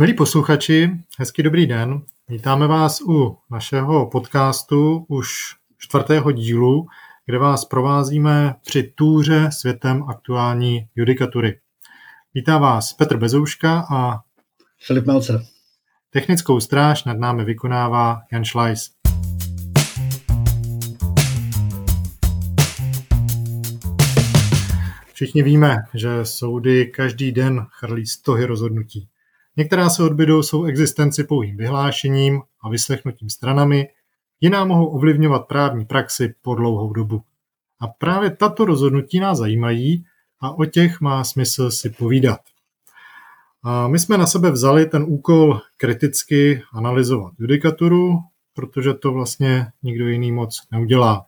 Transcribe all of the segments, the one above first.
Milí posluchači, hezký dobrý den. Vítáme vás u našeho podcastu už čtvrtého dílu, kde vás provázíme při túře světem aktuální judikatury. Vítá vás Petr Bezouška a Filip Melcer. Technickou stráž nad námi vykonává Jan Schleis. Všichni víme, že soudy každý den chrlí stohy rozhodnutí. Některá se odbydou svou existenci pouhým vyhlášením a vyslechnutím stranami, jiná mohou ovlivňovat právní praxi po dlouhou dobu. A právě tato rozhodnutí nás zajímají a o těch má smysl si povídat. A my jsme na sebe vzali ten úkol kriticky analyzovat judikaturu, protože to vlastně nikdo jiný moc neudělá.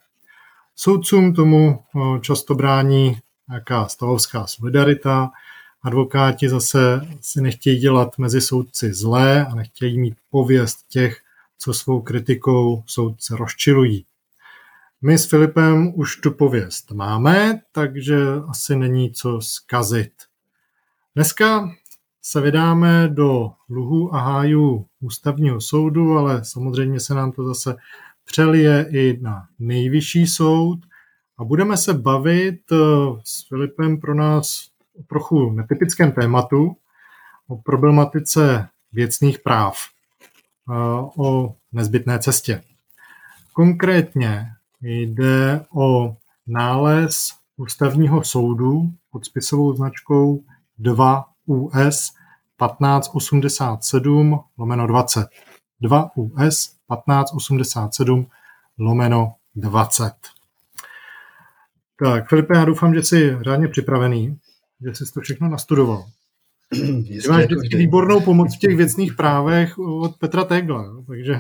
Soudcům tomu často brání nějaká stavovská solidarita, Advokáti zase si nechtějí dělat mezi soudci zlé a nechtějí mít pověst těch, co svou kritikou soudce rozčilují. My s Filipem už tu pověst máme, takže asi není co zkazit. Dneska se vydáme do luhu a hájů ústavního soudu, ale samozřejmě se nám to zase přelije i na nejvyšší soud a budeme se bavit eh, s Filipem pro nás o trochu netypickém tématu, o problematice věcných práv, o nezbytné cestě. Konkrétně jde o nález ústavního soudu pod spisovou značkou 2 US 1587 lomeno 20. 2 US 1587 lomeno 20. Tak, Filipe, já doufám, že jsi řádně připravený že jsi to všechno nastudoval. Jistě, máš vždycky jako výbornou pomoc v těch věcných právech od Petra Tegla, takže...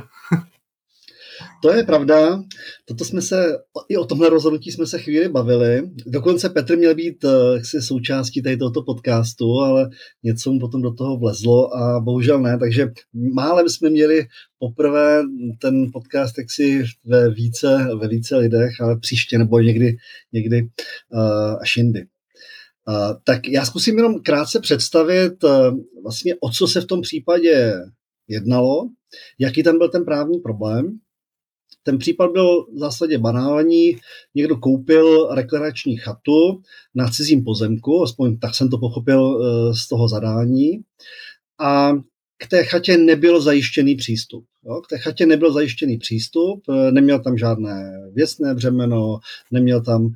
To je pravda. Toto jsme se, i o tomhle rozhodnutí jsme se chvíli bavili. Dokonce Petr měl být eh, jaksi součástí tady tohoto podcastu, ale něco mu potom do toho vlezlo a bohužel ne, takže málem jsme měli poprvé ten podcast jaksi ve více, ve více lidech, ale příště nebo někdy, někdy uh, až jindy. Tak já zkusím jenom krátce představit uh, vlastně, o co se v tom případě jednalo, jaký tam byl ten právní problém. Ten případ byl v zásadě banální. Někdo koupil reklarační chatu na cizím pozemku, aspoň tak jsem to pochopil uh, z toho zadání. A k té chatě nebyl zajištěný přístup. Jo? K té chatě nebyl zajištěný přístup, eh, neměl tam žádné věcné břemeno, neměl tam uh,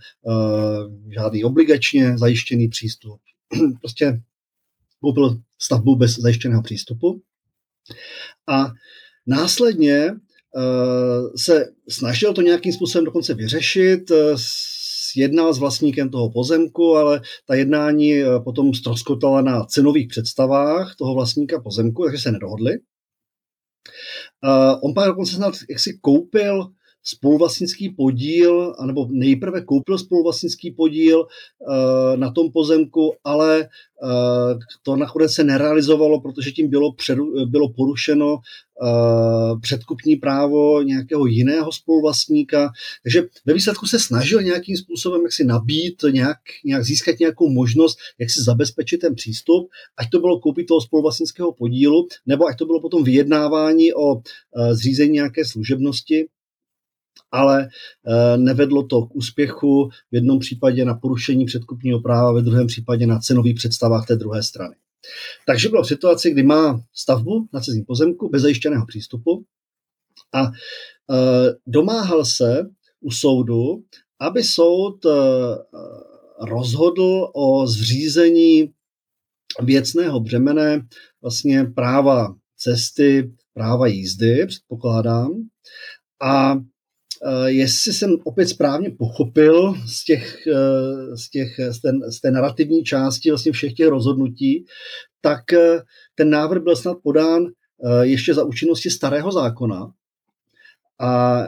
žádný obligačně zajištěný přístup. prostě koupil stavbu bez zajištěného přístupu. A následně uh, se snažil to nějakým způsobem dokonce vyřešit, jednal s vlastníkem toho pozemku, ale ta jednání potom ztroskotala na cenových představách toho vlastníka pozemku, takže se nedohodli. Uh, on pak dokonce snad jaksi koupil spoluvlastnický podíl, anebo nejprve koupil spoluvlastnický podíl uh, na tom pozemku, ale uh, to nakonec se nerealizovalo, protože tím bylo, přeru, bylo porušeno uh, předkupní právo nějakého jiného spoluvlastníka. Takže ve výsledku se snažil nějakým způsobem jak si nabít, nějak, nějak získat nějakou možnost, jak si zabezpečit ten přístup, ať to bylo koupit toho spoluvlastnického podílu, nebo ať to bylo potom vyjednávání o zřízení nějaké služebnosti ale eh, nevedlo to k úspěchu, v jednom případě na porušení předkupního práva, ve druhém případě na cenových představách té druhé strany. Takže bylo v situaci, kdy má stavbu na cizím pozemku bez zajištěného přístupu a eh, domáhal se u soudu, aby soud eh, rozhodl o zřízení věcného břemene vlastně práva cesty, práva jízdy, předpokládám. A jestli jsem opět správně pochopil z, těch, eh, z, těch, z, té, z té narrativní části vlastně všech těch rozhodnutí, tak eh, ten návrh byl snad podán ještě za účinnosti starého zákona. A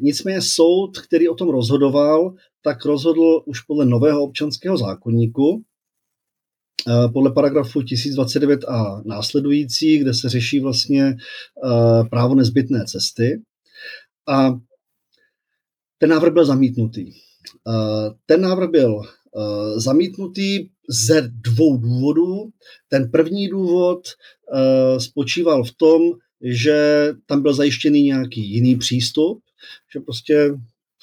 nicméně soud, který o tom rozhodoval, tak rozhodl už podle nového občanského zákonníku, podle paragrafu 1029 a následující, kde se řeší vlastně právo nezbytné cesty. A ten návrh byl zamítnutý. Eh, ten návrh byl eh, zamítnutý ze dvou důvodů. Ten první důvod uh, spočíval v tom, že tam byl zajištěný nějaký jiný přístup, že prostě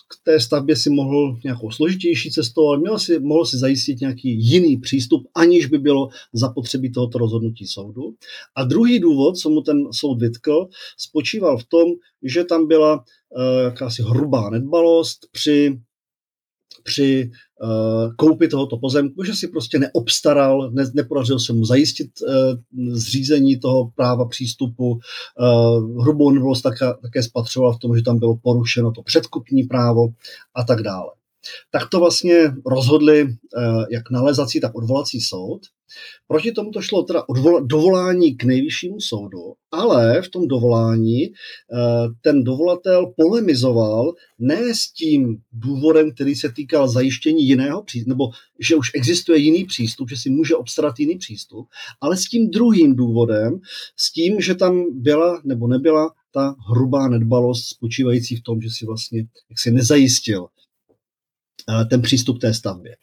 k té stavbě si mohl nějakou složitější cestou, ale měl si, mohl si zajistit nějaký jiný přístup, aniž by bylo zapotřebí tohoto rozhodnutí soudu. A druhý důvod, co mu ten soud vytkl, spočíval v tom, že tam byla uh, jakási hrubá nedbalost při při uh, koupi tohoto pozemku, že si prostě neobstaral, ne, nepodařil se mu zajistit uh, zřízení toho práva přístupu. Uh, hrubou nedbalost také, také spatřoval v tom, že tam bylo porušeno to předkupní právo a tak dále. Tak to vlastně rozhodli uh, jak nalezací, tak odvolací soud. Proti tomu to šlo teda dovolání k nejvyššímu soudu, ale v tom dovolání eh, ten dovolatel polemizoval ne s tím důvodem, který se týkal zajištění jiného přístupu, nebo že už existuje jiný přístup, že si může obstarat jiný přístup, ale s tím druhým důvodem, s tím, že tam byla nebo nebyla ta hrubá nedbalost spočívající v tom, že si vlastně jaksi nezajistil eh, ten přístup té stavbě.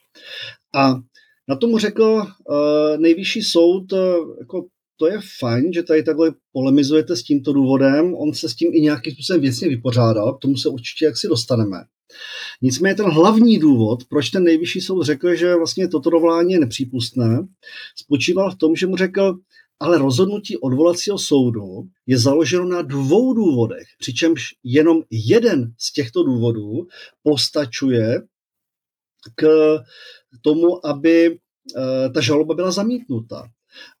A na tomu řekl uh, nejvyšší soud, uh, jako to je fajn, že tady takhle polemizujete s tímto důvodem, on se s tím i nějakým způsobem věcně vypořádal, k tomu se určitě jaksi dostaneme. Nicméně ten hlavní důvod, proč ten nejvyšší soud řekl, že vlastně toto dovolání je nepřípustné, spočíval v tom, že mu řekl, ale rozhodnutí odvolacího soudu je založeno na dvou důvodech, přičemž jenom jeden z těchto důvodů postačuje k tomu, aby eh, ta žaloba byla zamítnuta.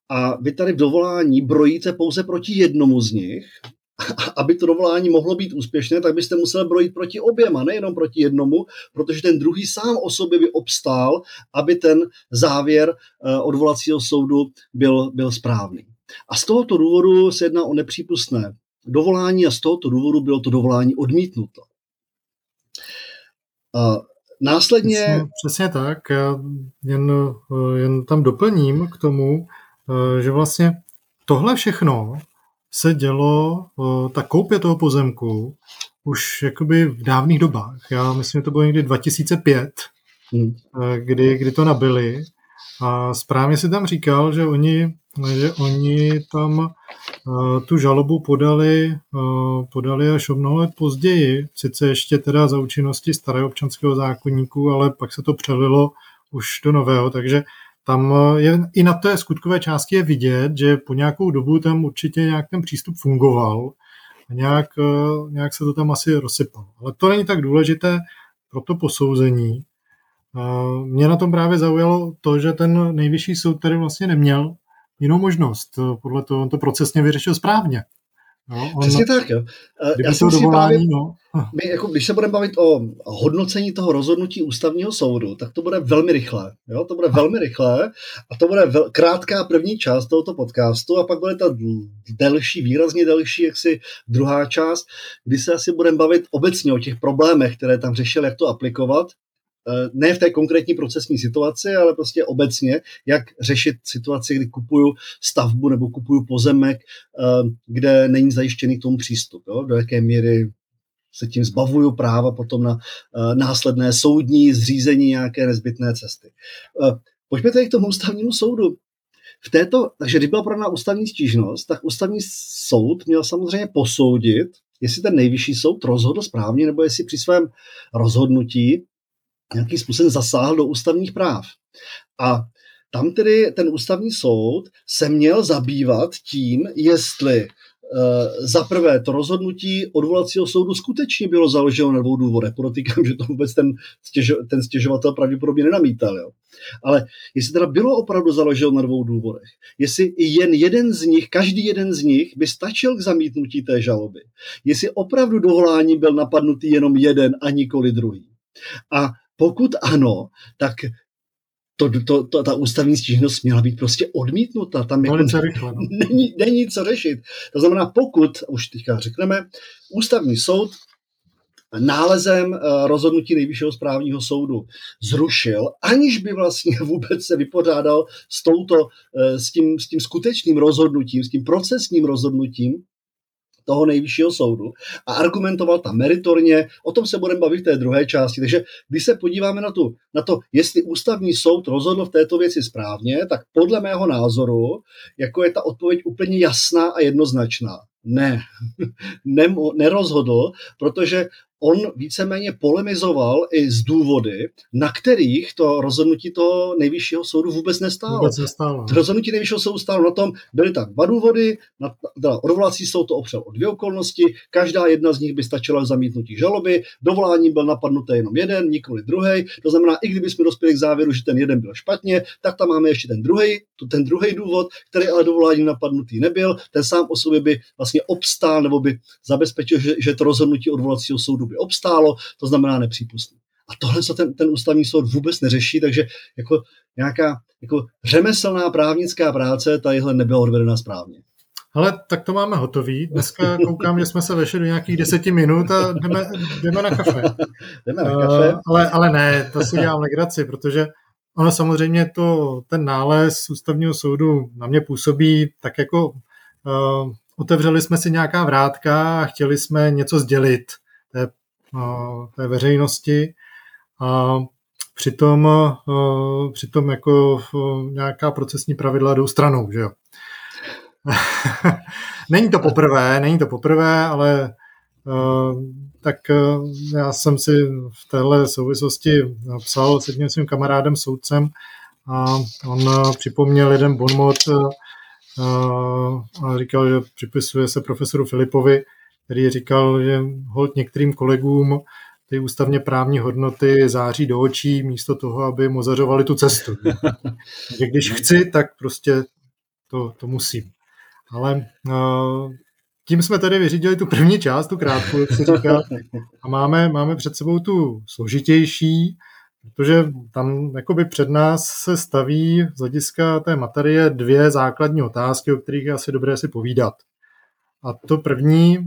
A vy tady v dovolání brojíte pouze proti jednomu z nich, aby to dovolání mohlo být úspěšné, tak byste museli brojit proti oběma, nejenom proti jednomu, protože ten druhý sám o sobě by obstál, aby ten závěr eh, odvolacího soudu byl, byl správný. A z tohoto důvodu se jedná o nepřípustné dovolání a z tohoto důvodu bylo to dovolání odmítnuto. Následně... Přesně, přesně tak. Já jen, jen tam doplním k tomu, že vlastně tohle všechno se dělo, ta koupě toho pozemku, už jakoby v dávných dobách. Já myslím, že to bylo někdy 2005, hmm. kdy, kdy to nabili. A správně si tam říkal, že oni, že oni tam tu žalobu podali, podali až o mnoho let později, sice ještě teda za účinnosti starého občanského zákonníku, ale pak se to přelilo už do nového, takže tam je, i na té skutkové části je vidět, že po nějakou dobu tam určitě nějak ten přístup fungoval a nějak, nějak se to tam asi rozsypalo. Ale to není tak důležité pro to posouzení. Mě na tom právě zaujalo to, že ten nejvyšší soud tady vlastně neměl jinou možnost. Podle toho on to procesně vyřešil správně. No, on, Přesně tak, jo. Já si myslím právě, no. my, jako, když se budeme bavit o hodnocení toho rozhodnutí ústavního soudu, tak to bude velmi rychlé. Jo? To bude velmi rychlé a to bude vel, krátká první část tohoto podcastu a pak bude ta delší, výrazně delší, jaksi druhá část, kdy se asi budeme bavit obecně o těch problémech, které tam řešil, jak to aplikovat ne v té konkrétní procesní situaci, ale prostě obecně, jak řešit situaci, kdy kupuju stavbu nebo kupuju pozemek, eh, kde není zajištěný k tomu přístup. Jo? Do jaké míry se tím zbavuju práva potom na eh, následné soudní zřízení nějaké nezbytné cesty. Pojďme tedy k tomu ústavnímu soudu. V této, takže když byla podána ústavní stížnost, tak ústavní soud měl samozřejmě posoudit, jestli ten nejvyšší soud rozhodl správně, nebo jestli při svém rozhodnutí nějakým způsobem zasáhl do ústavních práv. A tam tedy ten ústavní soud se měl zabývat tím, jestli Uh, za prvé, to rozhodnutí odvolacího soudu skutečně bylo založeno na dvou důvodech. Podotýkám, že to vůbec ten, stěžo, ten stěžovatel pravděpodobně nenamítal. Jo. Ale jestli teda bylo opravdu založeno na dvou důvodech, jestli jen jeden z nich, každý jeden z nich by stačil k zamítnutí té žaloby, jestli opravdu dovolání byl napadnutý jenom jeden a nikoli druhý. A pokud ano, tak to, to, to, ta ústavní stížnost měla být prostě odmítnuta. Tam jako rychle, no. není, není co řešit. To znamená, pokud, už teďka řekneme, ústavní soud nálezem eh, rozhodnutí nejvyššího správního soudu zrušil, aniž by vlastně vůbec se vypořádal s, touto, eh, s, tím, s tím skutečným rozhodnutím, s tím procesním rozhodnutím, toho nejvyššího soudu a argumentoval tam meritorně. O tom se budeme bavit v té druhé části. Takže když se podíváme na, tu, na to, jestli ústavní soud rozhodl v této věci správně, tak podle mého názoru jako je ta odpověď úplně jasná a jednoznačná. Ne, Nemo, nerozhodl, protože on víceméně polemizoval i z důvody, na kterých to rozhodnutí toho nejvyššího soudu vůbec nestálo. Vůbec nestálo. To rozhodnutí nejvyššího soudu stálo na tom, byly tam dva důvody, na, teda odvolací soud to opřel o dvě okolnosti, každá jedna z nich by stačila zamítnutí žaloby, dovoláním byl napadnutý jenom jeden, nikoli druhý. To znamená, i kdyby jsme dospěli k závěru, že ten jeden byl špatně, tak tam máme ještě ten druhý, ten druhý důvod, který ale dovoláním napadnutý nebyl, ten sám o sobě by vlastně obstál nebo by zabezpečil, že, že to rozhodnutí odvolacího soudu by obstálo, to znamená nepřípustný. A tohle se ten, ten ústavní soud vůbec neřeší, takže jako nějaká jako řemeslná právnická práce tadyhle nebyla odvedena správně. Ale tak to máme hotový. Dneska koukám, že jsme se vešli do nějakých deseti minut a jdeme, jdeme na kafe. jdeme na kafe. Uh, ale, ale ne, to si dělám legraci, protože ono samozřejmě to, ten nález ústavního soudu na mě působí tak jako uh, otevřeli jsme si nějaká vrátka a chtěli jsme něco sdělit té té veřejnosti a přitom, přitom jako nějaká procesní pravidla jdou stranou, že jo. není to poprvé, není to poprvé, ale tak já jsem si v téhle souvislosti psal s jedním svým kamarádem soudcem a on připomněl jeden bonmot a říkal, že připisuje se profesoru Filipovi, který říkal, že hold některým kolegům ty ústavně právní hodnoty září do očí místo toho, aby mu zařovali tu cestu. že když chci, tak prostě to, to musím. Ale uh, tím jsme tady vyřídili tu první část, tu krátkou, jak se říká, a máme, máme před sebou tu složitější, protože tam jakoby před nás se staví z hlediska té materie dvě základní otázky, o kterých je asi dobré si povídat. A to první,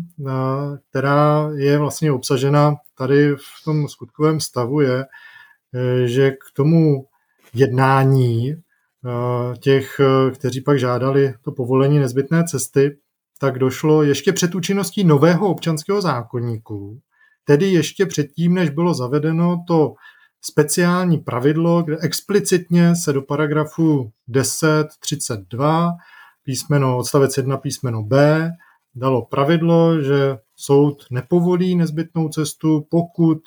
která je vlastně obsažena tady v tom skutkovém stavu, je, eh, že k tomu jednání eh, těch, kteří pak žádali to povolení nezbytné cesty, tak došlo ještě před účinností nového občanského zákonníku, tedy ještě předtím, než bylo zavedeno to speciální pravidlo, kde explicitně se do paragrafu 10.32 písmeno odstavec 1 písmeno B dalo pravidlo, že soud nepovolí nezbytnou cestu, pokud,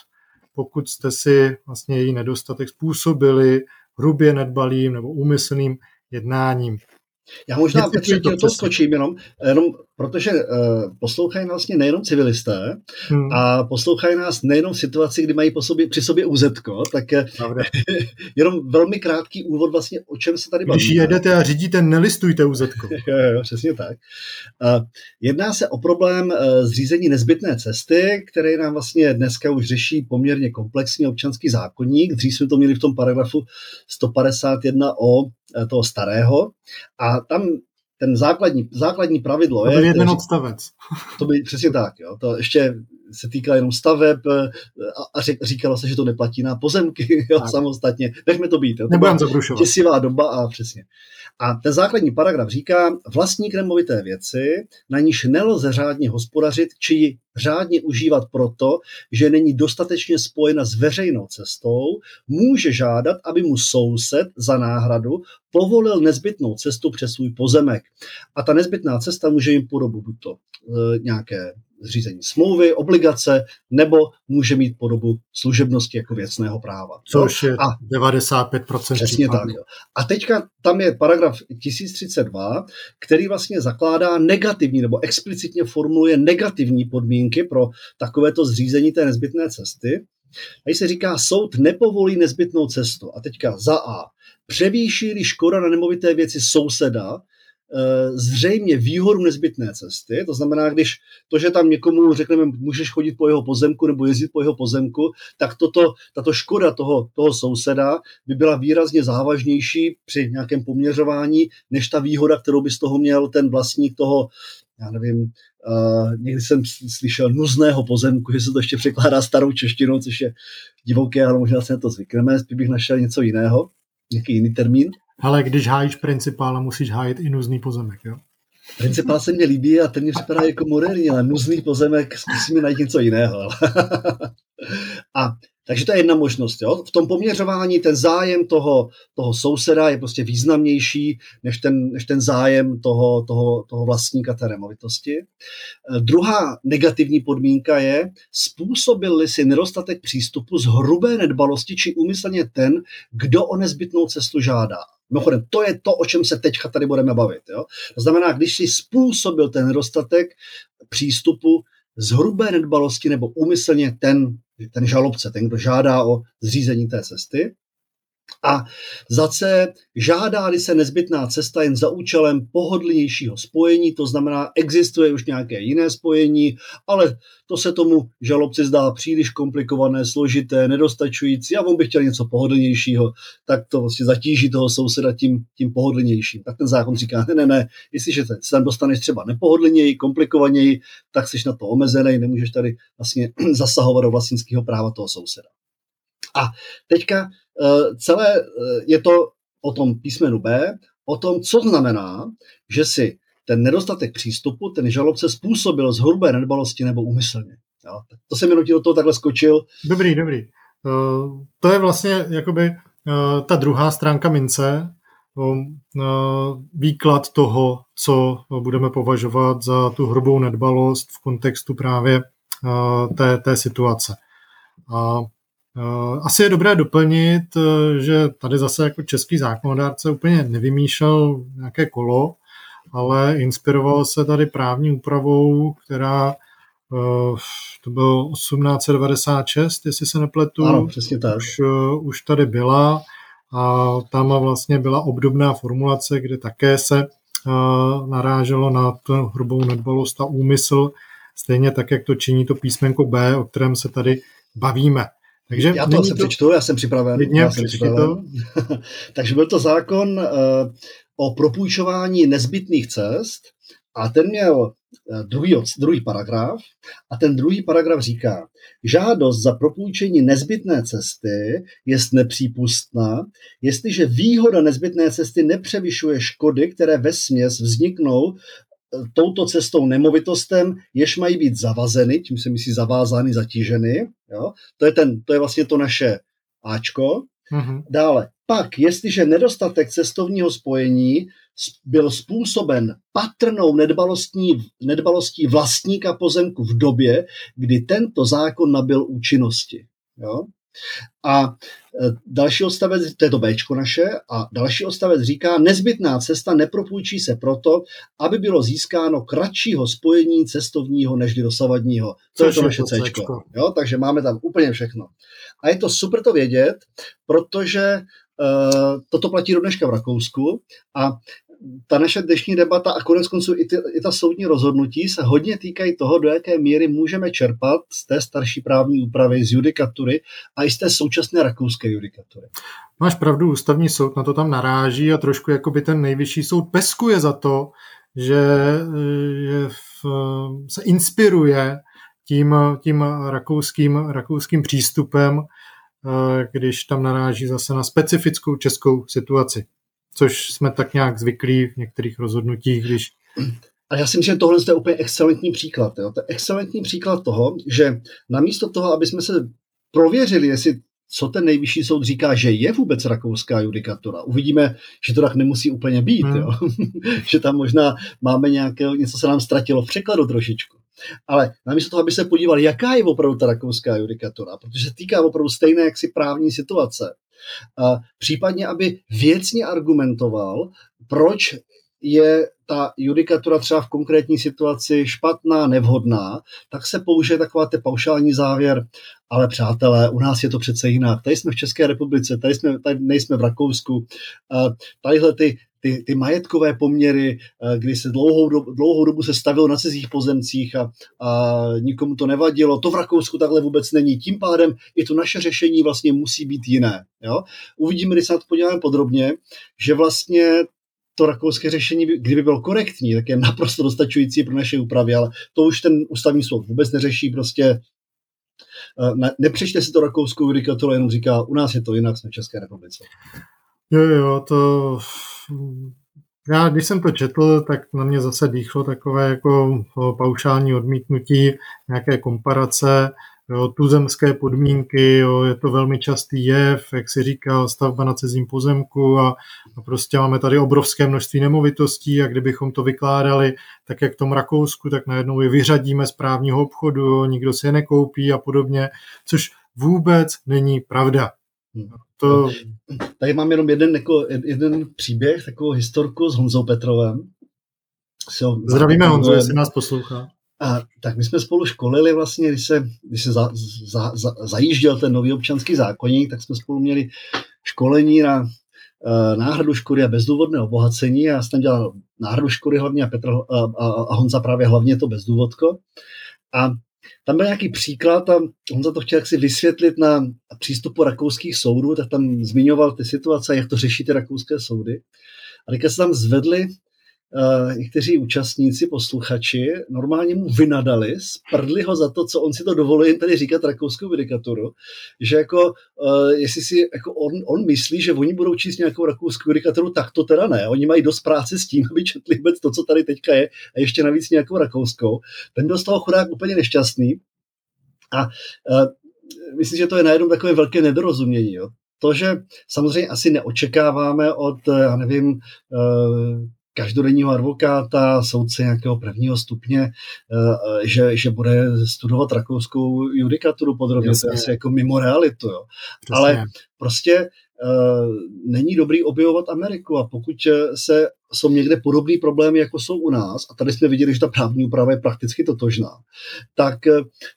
pokud jste si vlastně její nedostatek způsobili hrubě nedbalým nebo úmyslným jednáním. Já možná Petře, to, to skočím jenom, jenom protože uh, poslouchají nás vlastně nejenom civilisté hmm. a poslouchají nás nejenom v situaci, kdy mají po sobě, při sobě UZ, tak uh, jenom velmi krátký úvod vlastně, o čem se tady bavíme. Když jedete a řídíte, nelistujte jo, jo, přesně tak. Uh, jedná se o problém uh, zřízení nezbytné cesty, který nám vlastně dneska už řeší poměrně komplexní občanský zákonník. Dřív jsme to měli v tom paragrafu 151 o toho starého a tam ten základní, základní pravidlo to je... To jeden odstavec. To by přesně tak. Jo. To ještě se týká jenom staveb eh, a, a říkalo se, že to neplatí na pozemky jo, samostatně. Nechme to být. Jo. To. Těsivá doba a přesně. A ten základní paragraf říká, vlastník nemovité věci, na níž nelze řádně hospodařit, či ji řádně užívat proto, že není dostatečně spojena s veřejnou cestou, může žádat, aby mu soused za náhradu povolil nezbytnou cestu přes svůj pozemek. A ta nezbytná cesta může jim podobu buď to e, nějaké zřízení smlouvy, obligace, nebo může mít podobu služebnosti jako věcného práva. Což je a 95% Přesně tak. Jo. A teďka tam je paragraf 1032, který vlastně zakládá negativní nebo explicitně formuluje negativní podmínky pro takovéto zřízení té nezbytné cesty. Tady se říká, soud nepovolí nezbytnou cestu. A teďka za A. Převýší škoda na nemovité věci souseda, zřejmě výhodu nezbytné cesty. To znamená, když to, že tam někomu řekneme, můžeš chodit po jeho pozemku nebo jezdit po jeho pozemku, tak toto, tato škoda toho, toho souseda by byla výrazně závažnější při nějakém poměřování, než ta výhoda, kterou by z toho měl ten vlastník toho, já nevím, uh, někdy jsem slyšel nuzného pozemku, že se to ještě překládá starou češtinou, což je divoké, ale možná se na to zvykneme, spíš bych našel něco jiného, nějaký jiný termín. Ale když hájíš principála, musíš hájit i nuzný pozemek, jo? Principál se mi líbí a ten mi připadá jako moderní, ale nuzný pozemek, zkusíme najít něco jiného. a takže to je jedna možnost. Jo? V tom poměřování ten zájem toho, toho souseda je prostě významnější než ten, než ten zájem toho, toho, toho vlastníka té nemovitosti. E, druhá negativní podmínka je, způsobil si nedostatek přístupu z hrubé nedbalosti či úmyslně ten, kdo o nezbytnou cestu žádá. Mimochodem, to je to, o čem se teďka tady budeme bavit. Jo? To znamená, když si způsobil ten nedostatek přístupu z hrubé nedbalosti nebo úmyslně ten, ten žalobce, ten, kdo žádá o zřízení té cesty, a za C, žádá-li se nezbytná cesta jen za účelem pohodlnějšího spojení, to znamená, existuje už nějaké jiné spojení, ale to se tomu žalobci zdá příliš komplikované, složité, nedostačující a on by chtěl něco pohodlnějšího, tak to vlastně zatíží toho souseda tím, tím pohodlnějším. Tak ten zákon říká, ne, ne, ne, jestliže se tam dostaneš třeba nepohodlněji, komplikovaněji, tak jsi na to omezený, nemůžeš tady vlastně zasahovat do vlastnického práva toho souseda. A teďka Eh, celé eh, je to o tom písmenu B, o tom, co znamená, že si ten nedostatek přístupu ten žalobce způsobil z hrubé nedbalosti nebo úmyslně. Jo? To jsem jenom do toho takhle skočil. Dobrý, dobrý. Uh, to je vlastně jakoby ta druhá stránka mince, výklad toho, co budeme považovat za tu hrubou nedbalost v kontextu právě té, té situace. A Eh, asi je dobré doplnit, eh, že tady zase jako český zákonodárce úplně nevymýšlel nějaké kolo, ale inspiroval se tady právní úpravou, která eh, to bylo 1896, jestli se nepletu. Ano, přesně tak. Už, už tady byla a tam vlastně byla obdobná formulace, kde také se naráželo na tu hrubou nedbalost a úmysl, stejně tak, jak to činí to písmenko B, o kterém se tady bavíme. Takže já to asi to... přečtu, já jsem připraven. Já jsem připraven. Takže byl to zákon uh, o propůjčování nezbytných cest a ten měl uh, druhý, druhý paragraf a ten druhý paragraf říká, žádost za propůjčení nezbytné cesty je nepřípustná, jestliže výhoda nezbytné cesty nepřevyšuje škody, které ve směs vzniknou touto cestou nemovitostem, jež mají být zavazeny, tím se myslí zavázány, zatíženy. Jo? To, je ten, to je vlastně to naše Ačko. Mm-hmm. Dále, pak, jestliže nedostatek cestovního spojení byl způsoben patrnou nedbalostí, nedbalostí vlastníka pozemku v době, kdy tento zákon nabyl účinnosti. Jo? A e, další odstavec, to je to Bčko naše, a další odstavec říká, nezbytná cesta nepropůjčí se proto, aby bylo získáno kratšího spojení cestovního než dosavadního. To je to naše C. Jo, takže máme tam úplně všechno. A je to super to vědět, protože Uh, toto platí do dneška v Rakousku a ta naše dnešní debata a konec konců i, ty, i ta soudní rozhodnutí se hodně týkají toho, do jaké míry můžeme čerpat z té starší právní úpravy, z judikatury a i z té současné rakouské judikatury. Máš pravdu, ústavní soud na to tam naráží a trošku jako by ten nejvyšší soud peskuje za to, že, že v, se inspiruje tím, tím rakouským, rakouským přístupem, eh, když tam naráží zase na specifickou českou situaci což jsme tak nějak zvyklí v některých rozhodnutích, když... A já si myslím, že tohle je úplně excelentní příklad. Jo? To je excelentní příklad toho, že namísto toho, aby jsme se prověřili, jestli co ten nejvyšší soud říká, že je vůbec rakouská judikatura. Uvidíme, že to tak nemusí úplně být, hmm. jo? že tam možná máme nějaké, něco se nám ztratilo v překladu trošičku. Ale namísto toho, aby se podíval, jaká je opravdu ta rakouská judikatura, protože se týká opravdu stejné jaksi právní situace, a případně, aby věcně argumentoval, proč je ta judikatura třeba v konkrétní situaci špatná, nevhodná, tak se použije taková ten paušální závěr, ale přátelé, u nás je to přece jinak. Tady jsme v České republice, tady, jsme, tady nejsme v Rakousku. Tadyhle ty ty, ty majetkové poměry, eh, kdy se dlouhou, dobu, dlouhou dobu se stavilo na cizích pozemcích a, a nikomu to nevadilo. To v Rakousku takhle vůbec není. Tím pádem i to naše řešení vlastně musí být jiné. Jo? Uvidíme, když se na to podíváme podrobně, že vlastně to rakouské řešení, kdyby bylo korektní, tak je naprosto dostačující pro naše úpravy, ale to už ten ústavní soud vůbec neřeší, prostě eh, ne, nepřečte si to rakouskou judikaturu, jenom říká, u nás je to jinak, jsme v České republice. Jo, jo, to já, když jsem to četl, tak na mě zase dýchlo takové jako paušální odmítnutí, nějaké komparace, jo, tuzemské podmínky, jo, je to velmi častý jev, jak si říkal, stavba na cizím pozemku a, a prostě máme tady obrovské množství nemovitostí a kdybychom to vykládali tak, jak v tom Rakousku, tak najednou je vyřadíme z právního obchodu, jo, nikdo si je nekoupí a podobně, což vůbec není pravda. Hmm. To... Tady mám jenom jeden, jako, jeden příběh, takovou historku s Honzou Petrovem. So, Zdravíme Honzo, jestli nás poslouchá. A tak my jsme spolu školili vlastně, když se, když se za, za, za, zajížděl ten nový občanský zákonník, tak jsme spolu měli školení na uh, náhradu škody a bezdůvodné obohacení. Já jsem dělal náhradu škody hlavně a, Petr, a, a, a Honza právě hlavně to bezdůvodko. A tam byl nějaký příklad a Honza to chtěl si vysvětlit na přístupu rakouských soudů, tak tam zmiňoval ty situace, jak to řeší ty rakouské soudy. A teďka se tam zvedli uh, někteří účastníci, posluchači, normálně mu vynadali, sprdli ho za to, co on si to dovoluje jim tady říkat rakouskou judikaturu, že jako, uh, jestli si jako on, on myslí, že oni budou číst nějakou rakouskou judikaturu, tak to teda ne. Oni mají dost práce s tím, aby četli vůbec to, co tady teďka je, a ještě navíc nějakou rakouskou. Ten toho chudák úplně nešťastný. A uh, myslím, že to je najednou takové velké nedorozumění. Jo to, že samozřejmě asi neočekáváme od, já nevím, každodenního advokáta, soudce nějakého prvního stupně, eh, že, že bude studovat rakouskou judikaturu podrobně, to je asi jako mimo realitu. Jo. Ale prostě není dobrý objevovat Ameriku. A pokud se jsou někde podobné problémy, jako jsou u nás, a tady jsme viděli, že ta právní úprava je prakticky totožná, tak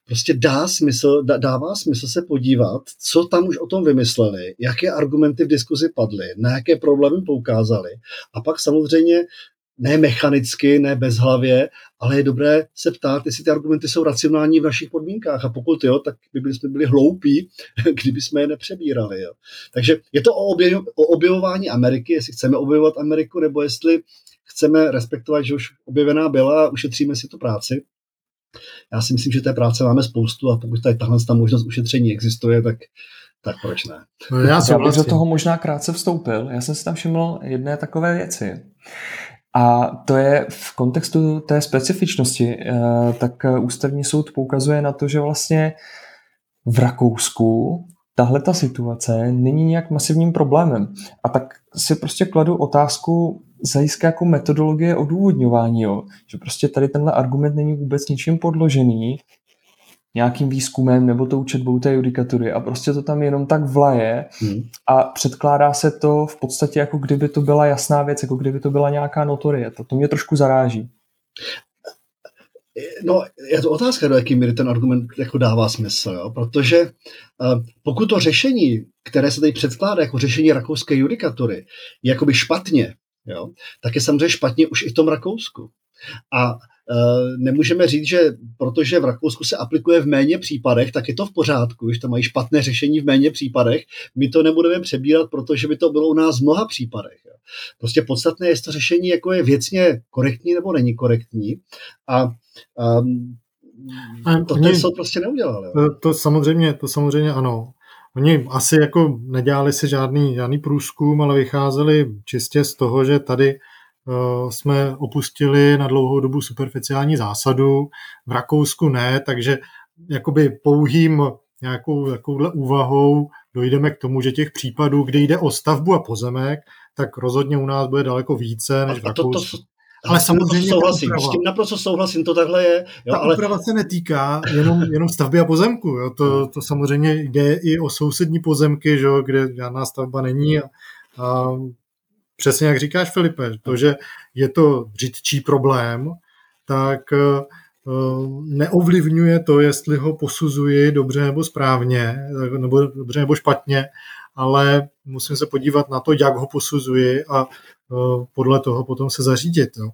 prostě dá smysl, dá, dává smysl se podívat, co tam už o tom vymysleli, jaké argumenty v diskuzi padly, na jaké problémy poukázali a pak samozřejmě ne mechanicky, ne bezhlavě, ale je dobré se ptát, jestli ty argumenty jsou racionální v našich podmínkách. A pokud jo, tak by byli, jsme byli hloupí, kdyby jsme je nepřebírali. Jo. Takže je to o, objev, o objevování Ameriky, jestli chceme objevovat Ameriku, nebo jestli chceme respektovat, že už objevená byla a ušetříme si tu práci. Já si myslím, že té práce máme spoustu a pokud tady tahle ta možnost ušetření existuje, tak tak proč ne? No já, já bych do toho možná krátce vstoupil. Já jsem si tam všiml jedné takové věci. A to je v kontextu té specifičnosti, eh, tak ústavní soud poukazuje na to, že vlastně v Rakousku tahle ta situace není nějak masivním problémem. A tak si prostě kladu otázku z hlediska jako metodologie odůvodňování, jo? že prostě tady tenhle argument není vůbec ničím podložený nějakým výzkumem nebo tou četbou té judikatury a prostě to tam jenom tak vlaje hmm. a předkládá se to v podstatě jako kdyby to byla jasná věc, jako kdyby to byla nějaká notorieta. To mě trošku zaráží. No, je to otázka, do jaký míry ten argument jako dává smysl, jo? protože uh, pokud to řešení, které se tady předkládá jako řešení rakouské judikatury, je jakoby špatně, jo? tak je samozřejmě špatně už i v tom Rakousku. A nemůžeme říct, že protože v Rakousku se aplikuje v méně případech, tak je to v pořádku, že tam mají špatné řešení v méně případech. My to nebudeme přebírat, protože by to bylo u nás v mnoha případech. Prostě podstatné je to řešení, jako je věcně korektní nebo není korektní. A um, to ten soud prostě neudělal. Jo. To, to samozřejmě, to samozřejmě ano. Oni asi jako nedělali si žádný, žádný průzkum, ale vycházeli čistě z toho, že tady Eh, jsme opustili na dlouhou dobu superficiální zásadu, v Rakousku ne, takže jakoby pouhým nějakou takovouhle úvahou dojdeme k tomu, že těch případů, kdy jde o stavbu a pozemek, tak rozhodně u nás bude daleko více než v Rakousku. Ale samozřejmě souhlasím, s tím naprosto souhlasím, to takhle je. Jo, ta ale... úprava se netýká jenom, jenom stavby a pozemku. Jo. To, to samozřejmě jde i o sousední pozemky, že, kde žádná stavba není a, a přesně jak říkáš, Filipe, to, že je to řidčí problém, tak eh, neovlivňuje to, jestli ho posuzuji dobře nebo správně, nebo dobře nebo špatně, ale musím se podívat na to, jak ho posuzuji a eh, podle toho potom se zařídit. Jo.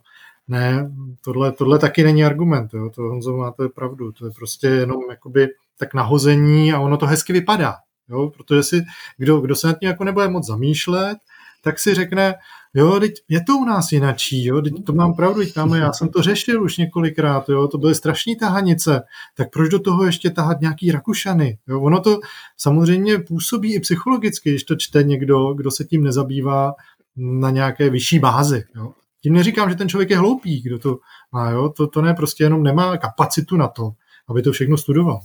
Ne, tohle, tohle taky není argument, jo. to Honzo máte pravdu, to je prostě jenom jakoby tak nahození a ono to hezky vypadá, jo. protože si kdo, kdo se nad tím jako nebude moc zamýšlet, tak si řekne, jo, teď je to u nás jinačí, jo, teď to mám pravdu, teď tam, já jsem to řešil už několikrát, jo, to byly strašní tahanice, tak proč do toho ještě tahat nějaký Rakušany, jo, ono to samozřejmě působí i psychologicky, když to čte někdo, kdo se tím nezabývá na nějaké vyšší bázi, jo. Tím neříkám, že ten člověk je hloupý, kdo to má, jo? To, to ne, prostě jenom nemá kapacitu na to, aby to všechno studoval.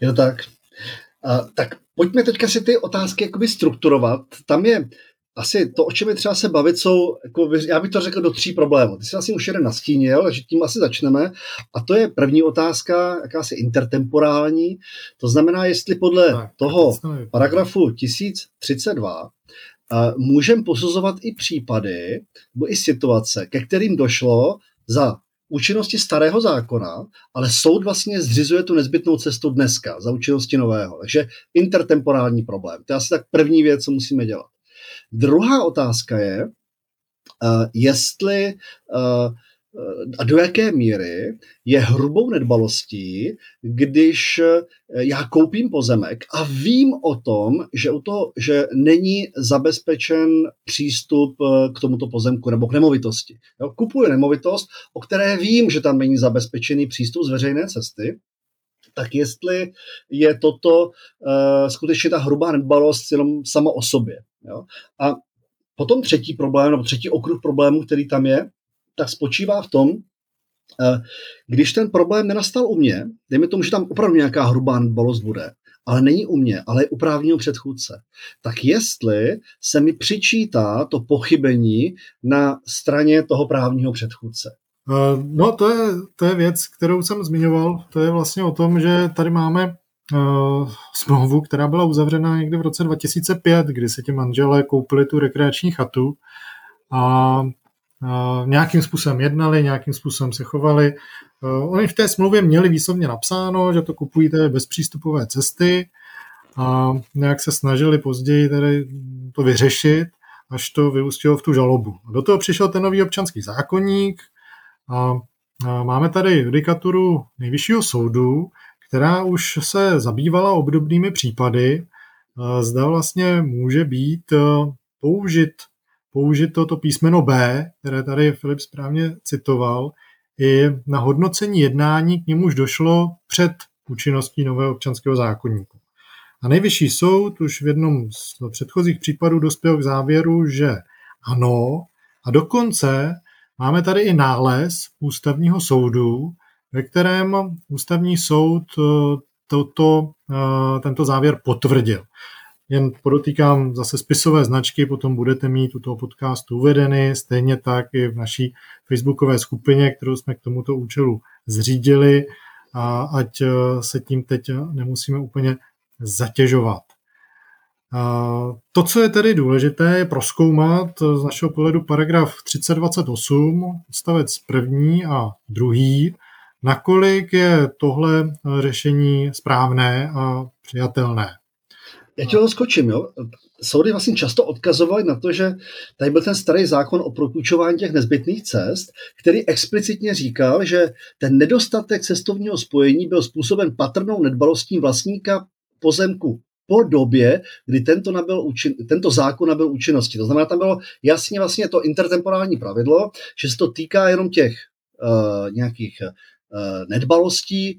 Jo tak. A, tak pojďme teďka si ty otázky jakoby strukturovat. Tam je asi to, o čem je třeba se bavit, jsou, jako, já bych to řekl do tří problémů. Ty jsi asi už jeden nastínil, že tím asi začneme. A to je první otázka, jakási intertemporální. To znamená, jestli podle tak, toho paragrafu 1032 můžeme posuzovat i případy nebo i situace, ke kterým došlo za účinnosti starého zákona, ale soud vlastně zřizuje tu nezbytnou cestu dneska za účinnosti nového. Takže intertemporální problém. To je asi tak první věc, co musíme dělat. Druhá otázka je, uh, jestli uh, a do jaké míry je hrubou nedbalostí, když já koupím pozemek a vím o tom, že, u toho, že není zabezpečen přístup k tomuto pozemku nebo k nemovitosti. Jo, kupuji nemovitost, o které vím, že tam není zabezpečený přístup z veřejné cesty, tak jestli je toto uh, skutečně ta hrubá nedbalost jenom sama o sobě. Jo? A potom třetí problém, nebo třetí okruh problémů, který tam je, tak spočívá v tom, uh, když ten problém nenastal u mě, dejme tomu, že tam opravdu nějaká hrubá nedbalost bude, ale není u mě, ale je u právního předchůdce. Tak jestli se mi přičítá to pochybení na straně toho právního předchůdce. Eh, no, to je, to je věc, kterou jsem zmiňoval. To je vlastně o tom, že tady máme uh, smlouvu, která byla uzavřena někdy v roce 2005, kdy se ti manželé koupili tu rekreační chatu a nějakým způsobem jednali, nějakým způsobem se chovali. Uh, oni v té smlouvě měli výslovně napsáno, že to kupují té bezpřístupové cesty a nějak se snažili později tady to vyřešit, až to vyústilo v tu žalobu. Do toho přišel ten nový občanský zákonník, a máme tady judikaturu nejvyššího soudu, která už se zabývala obdobnými případy, zda vlastně může být e, použit, použit toto písmeno B, které tady Filip správně citoval, i na hodnocení jednání, k němuž došlo před účinností nového občanského zákonníku. A nejvyšší soud už v jednom z předchozích případů dospěl k závěru, že ano, a dokonce Máme tady i nález ústavního soudu, ve kterém ústavní soud eh, toto, eh, tento závěr potvrdil. Jen podotýkám zase spisové značky, potom budete mít u toho podcastu uvedeny, stejně tak i v naší facebookové skupině, kterou jsme k tomuto účelu zřídili, a ať eh, se tím teď nemusíme úplně zatěžovat. To, co je tedy důležité, je proskoumat z našeho pohledu paragraf 3028, odstavec první a druhý, nakolik je tohle řešení správné a přijatelné. Já tě skočím, jo. Soudy vlastně často odkazovaly na to, že tady byl ten starý zákon o propůjčování těch nezbytných cest, který explicitně říkal, že ten nedostatek cestovního spojení byl způsoben patrnou nedbalostí vlastníka pozemku po době, kdy tento, nabyl účin, tento zákon nabyl účinnosti. To znamená, tam bylo jasně vlastně to intertemporální pravidlo, že se to týká jenom těch uh, nějakých uh, nedbalostí,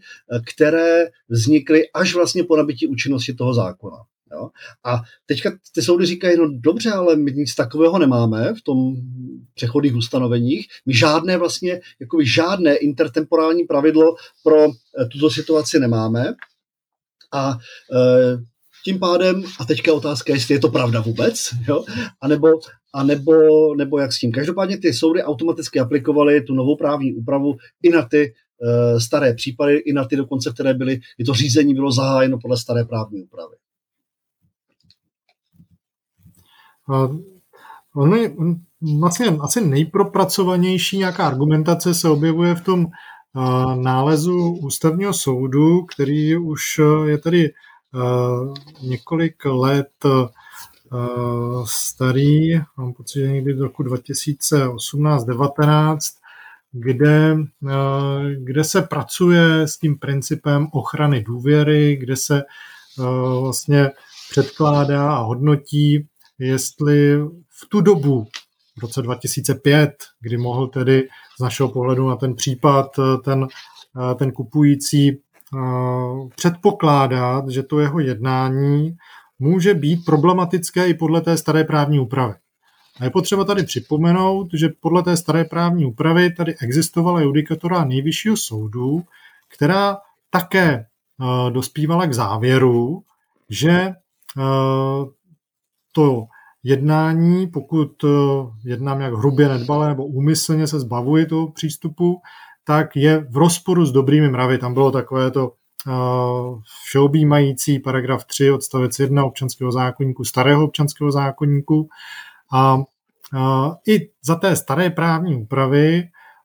které vznikly až vlastně po nabití účinnosti toho zákona. Jo? A teďka ty soudy říkají, no dobře, ale my nic takového nemáme v tom přechodných ustanoveních. My žádné vlastně, jakoby žádné intertemporální pravidlo pro tuto situaci nemáme. A tím pádem, a teďka otázka, jestli je to pravda vůbec, jo? A nebo, a nebo, nebo jak s tím. Každopádně ty soudy automaticky aplikovaly tu novou právní úpravu i na ty uh, staré případy, i na ty dokonce, které byly, kdy to řízení bylo zahájeno podle staré právní úpravy. On je, vlastně asi nejpropracovanější nějaká argumentace se objevuje v tom nálezu ústavního soudu, který už je tady Eh, několik let eh, starý, mám pocit, že někdy do roku 2018-19, kde, kde se pracuje s tím principem ochrany důvěry, kde se vlastně předkládá a hodnotí, jestli v tu dobu, v roce 2005, kdy mohl tedy z našeho pohledu na ten případ ten, ten kupující předpokládat, že to jeho jednání může být problematické i podle té staré právní úpravy. A je potřeba tady připomenout, že podle té staré právní úpravy tady existovala judikatura nejvyššího soudu, která také dospívala k závěru, že to jednání, pokud uh, jednám jak hrubě nedbalé nebo úmyslně se zbavuji toho přístupu, tak je v rozporu s dobrými mravy. Tam bylo takové to uh, všeobjímající paragraf 3 odstavec 1 občanského zákonníku, starého občanského zákonníku. A uh, i za té staré právní úpravy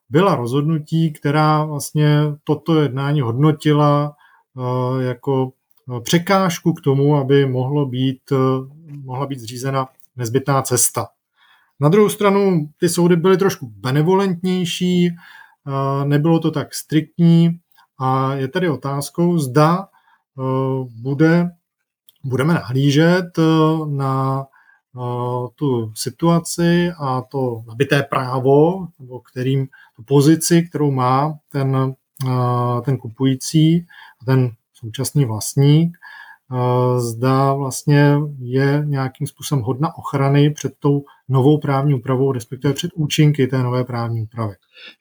byla rozhodnutí, která vlastně toto jednání hodnotila jako překážku k tomu, aby mohlo být, mohla být zřízena nezbytná cesta. Na druhou stranu ty soudy byly trošku benevolentnější, nebylo to tak striktní a je tady otázkou, zda e, bude, budeme nahlížet e, na e, tu situaci a to nabité právo, nebo kterým tu pozici, kterou má ten, ten kupující, ten současný vlastník, zda vlastně je nějakým způsobem hodna ochrany před tou novou právní úpravou, respektive před účinky té nové právní úpravy.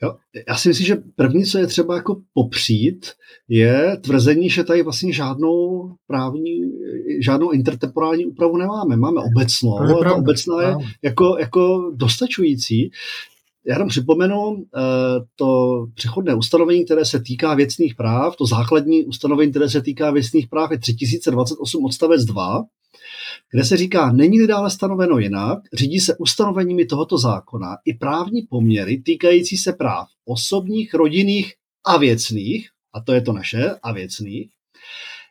Jo, já si myslím, že první, co je třeba jako popřít, je tvrzení, že tady vlastně žádnou právní, žádnou intertemporální úpravu nemáme. Máme obecnou, ale ta obecná je jako, jako dostačující. Já jenom připomenu eh, to přechodné ustanovení, které se týká věcných práv, to základní ustanovení, které se týká věcných práv, je 3028 odstavec 2, kde se říká, není dále stanoveno jinak, řídí se ustanoveními tohoto zákona i právní poměry týkající se práv osobních, rodinných a věcných, a to je to naše, a věcných,